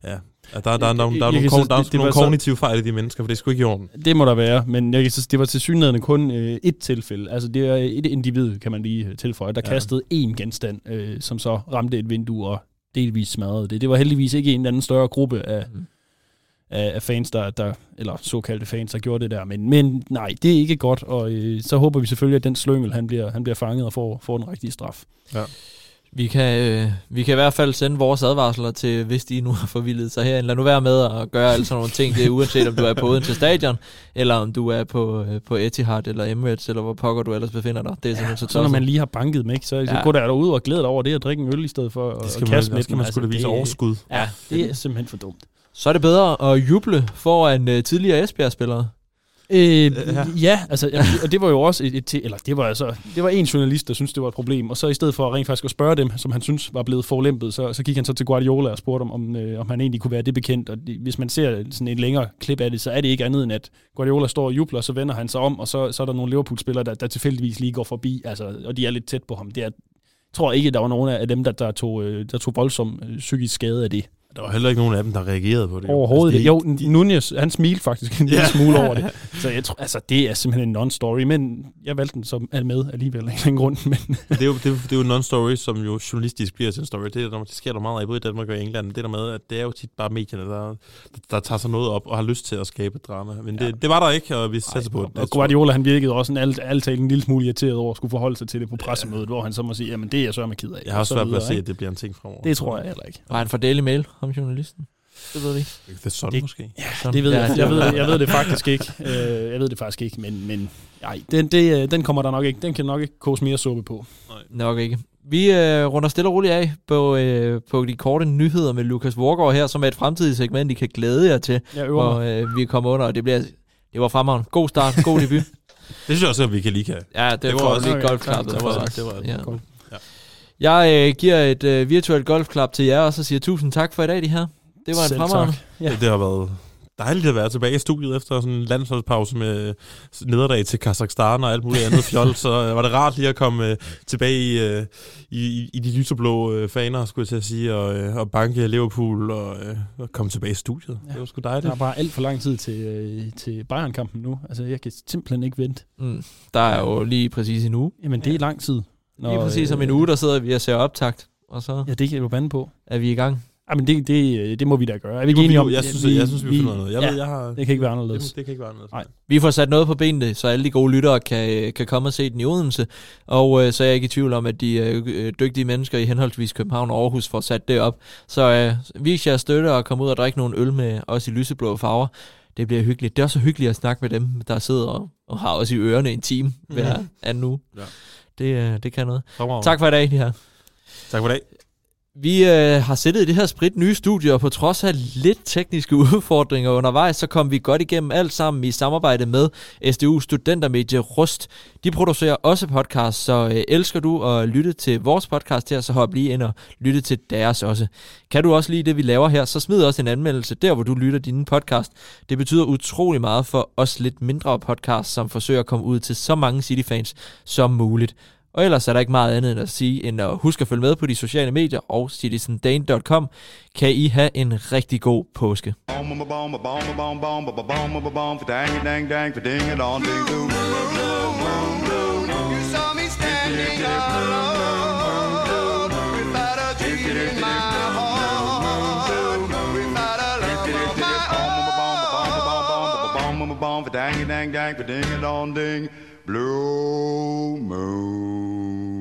ja, at der, der, der, der, der, Jeg- der, er jeg nogle, kan kon- så- der er det- det nogle så- kognitive fejl i de mennesker, for det er sgu ikke i orden. Det må der være, men jeg kan så, det var til synligheden kun øh, et tilfælde. Altså det er et individ, kan man lige øh, tilføje, der Ja. ja. kastede én genstand, øh, som så ramte et vindue og delvis smadrede det. Det var heldigvis ikke en eller anden større gruppe af, Mm. af, af fans, der, der, eller såkaldte fans, der gjorde det der. Men, men nej, det er ikke godt, og øh, så håber vi selvfølgelig, at den slyngel, han bliver, han bliver fanget og får, får den rigtige straf. Vi kan, øh, vi kan i hvert fald sende vores advarsler til, hvis de nu har forvildet sig herinde. Lad nu være med at gøre alle sådan nogle ting. Det er uanset, om du er på Odense Stadion, eller om du er på, øh, på Etihad eller Emirates, eller hvor pokker du ellers befinder dig. Det er simpelthen så Så når tosset. man lige har banket ikke, så, ja. så Ja. gå der ud og glæde dig over det og drikke en øl i stedet for Det at skal at man, kaste med skal dem. man skulle da vise det, overskud. Ja, det er simpelthen for dumt. Så er det bedre at juble foran øh, tidligere Esbjerg-spillere. Øh, Ja. ja, altså, ja, og det var jo også et, et eller det var altså, det var en journalist, der syntes, det var et problem, og så i stedet for at rent faktisk at spørge dem, som han synes var blevet forlæmpet, så, så gik han så til Guardiola og spurgte om, om, øh, om han egentlig kunne være det bekendt, og det, hvis man ser sådan et længere klip af det, så er det ikke andet end, at Guardiola står og jubler, og så vender han sig om, og så, så er der nogle Liverpool-spillere, der, der tilfældigvis lige går forbi, altså, og de er lidt tæt på ham. Det er, jeg tror ikke, der var nogen af dem, der, der, tog, øh, der tog voldsom øh, psykisk skade af det. Der var heller ikke nogen af dem, der reagerede på det. jo. Overhovedet Altså, altså, Jo, Nunez, han smilte faktisk en lille Ja. smule over det. Så jeg tror, altså, det er simpelthen en non-story, men jeg valgte den som er med alligevel af en grund. Men det er jo, det, er, jo- det er jo en non-story, som jo journalistisk bliver til en story. Det, er, der- det sker der meget af, både i Danmark og i England. Det der med, at det er jo tit bare medierne, der, der tager sig noget op og har lyst til at skabe drama. Men det, Ja. det var der ikke, og vi satser på det. og Guardiola, han virkede også en alt, alt en lille smule irriteret over at skulle forholde sig til det på pressemødet, hvor han så må sige, jamen det er jeg så med ked af. Jeg har Og også så svært ved at se, ikke? at det bliver en ting fremover. Det tror jeg heller ikke. Var han for Daily Mail, ham journalisten? Det ved vi ikke. Det er sådan Det- måske. Sådan. Det ved jeg, Ja, jeg, ved, jeg ved det faktisk ikke. Øh, jeg ved det faktisk ikke, men, men nej, den, det, øh, den kommer der nok ikke. Den kan nok ikke koges mere suppe på. Nok ikke. Vi øh, runder stille og roligt af på, øh, på de korte nyheder med Lukas Vorgård her, som er et fremtidigt segment, I kan glæde jer til, Jeg hvor øh, vi kommer under, og det bliver det var fremragende. God start, god debut. Det synes jeg også, at vi kan lige kan. Ja, det, Det det var var også- lige okay, golfklappet. det var- os. det var- ja. Godt. Ja. Jeg øh, giver et øh, virtuelt golfklap til jer, og så siger tusind tak for i dag, de her. Det var en Selv fremragende. Ja. Ja. Det har været dejligt at være tilbage i studiet efter sådan en landsholdspause med nederlag til Kazakhstan og alt muligt andet fjol. Så øh, var det rart lige at komme øh, tilbage i, øh, i, i de lyseblå øh, faner, skulle jeg til at sige, og, øh, og banke Liverpool og, øh, og komme tilbage i studiet. Ja. Det var sgu Der dejligt. er bare alt for lang tid til, øh, til Bayern-kampen nu. Altså, jeg kan simpelthen ikke vente. Mm. Der er jo lige præcis en uge. Jamen, det er lang tid. Lige præcis om en uge, der sidder vi og ser optagt, og så Ja, det kan du bande på. er vi i gang. Ej, men det, det, det må vi da gøre. Er vi Det må ikke vi enige jo- om? jeg synes, jeg synes, vi finder noget. Jeg ja, ved, jeg har- Det kan ikke være anderledes. Det, det kan ikke være anderledes. Nej. Vi får sat noget på benene, så alle de gode lyttere kan, kan komme og se den i Odense. Og øh, så er jeg ikke i tvivl om, at de øh, dygtige mennesker i henholdsvis København og Aarhus får sat det op. Så øh, vis jeres støtte og kom ud og drikke nogle øl med os i lyseblå farver. Det bliver hyggeligt. Det er også så hyggeligt at snakke med dem, der sidder og, og har os i ørerne en time hver Mhm. anden uge. Ja. Det, øh, det kan noget. Fremragende. Tak for i dag, de her. Tak for i dag. Vi øh, har siddet i det her sprit nye studie, og på trods af lidt tekniske udfordringer undervejs, så kom vi godt igennem alt sammen i samarbejde med SDU Studentermedie Rust. De producerer også podcast, så øh, elsker du at lytte til vores podcast her, så hop lige ind og lytte til deres også. Kan du også lide det, vi laver her, så smid også en anmeldelse der, hvor du lytter din podcast. Det betyder utrolig meget for os lidt mindre podcasts, som forsøger at komme ud til så mange City-fans som muligt. Og ellers er der ikke meget andet end at sige, end at huske at følge med på de sociale medier og citizendane.com. Kan I have en rigtig god påske. Bomb, dang, dang, dang, ding, dong, ding. blue moon.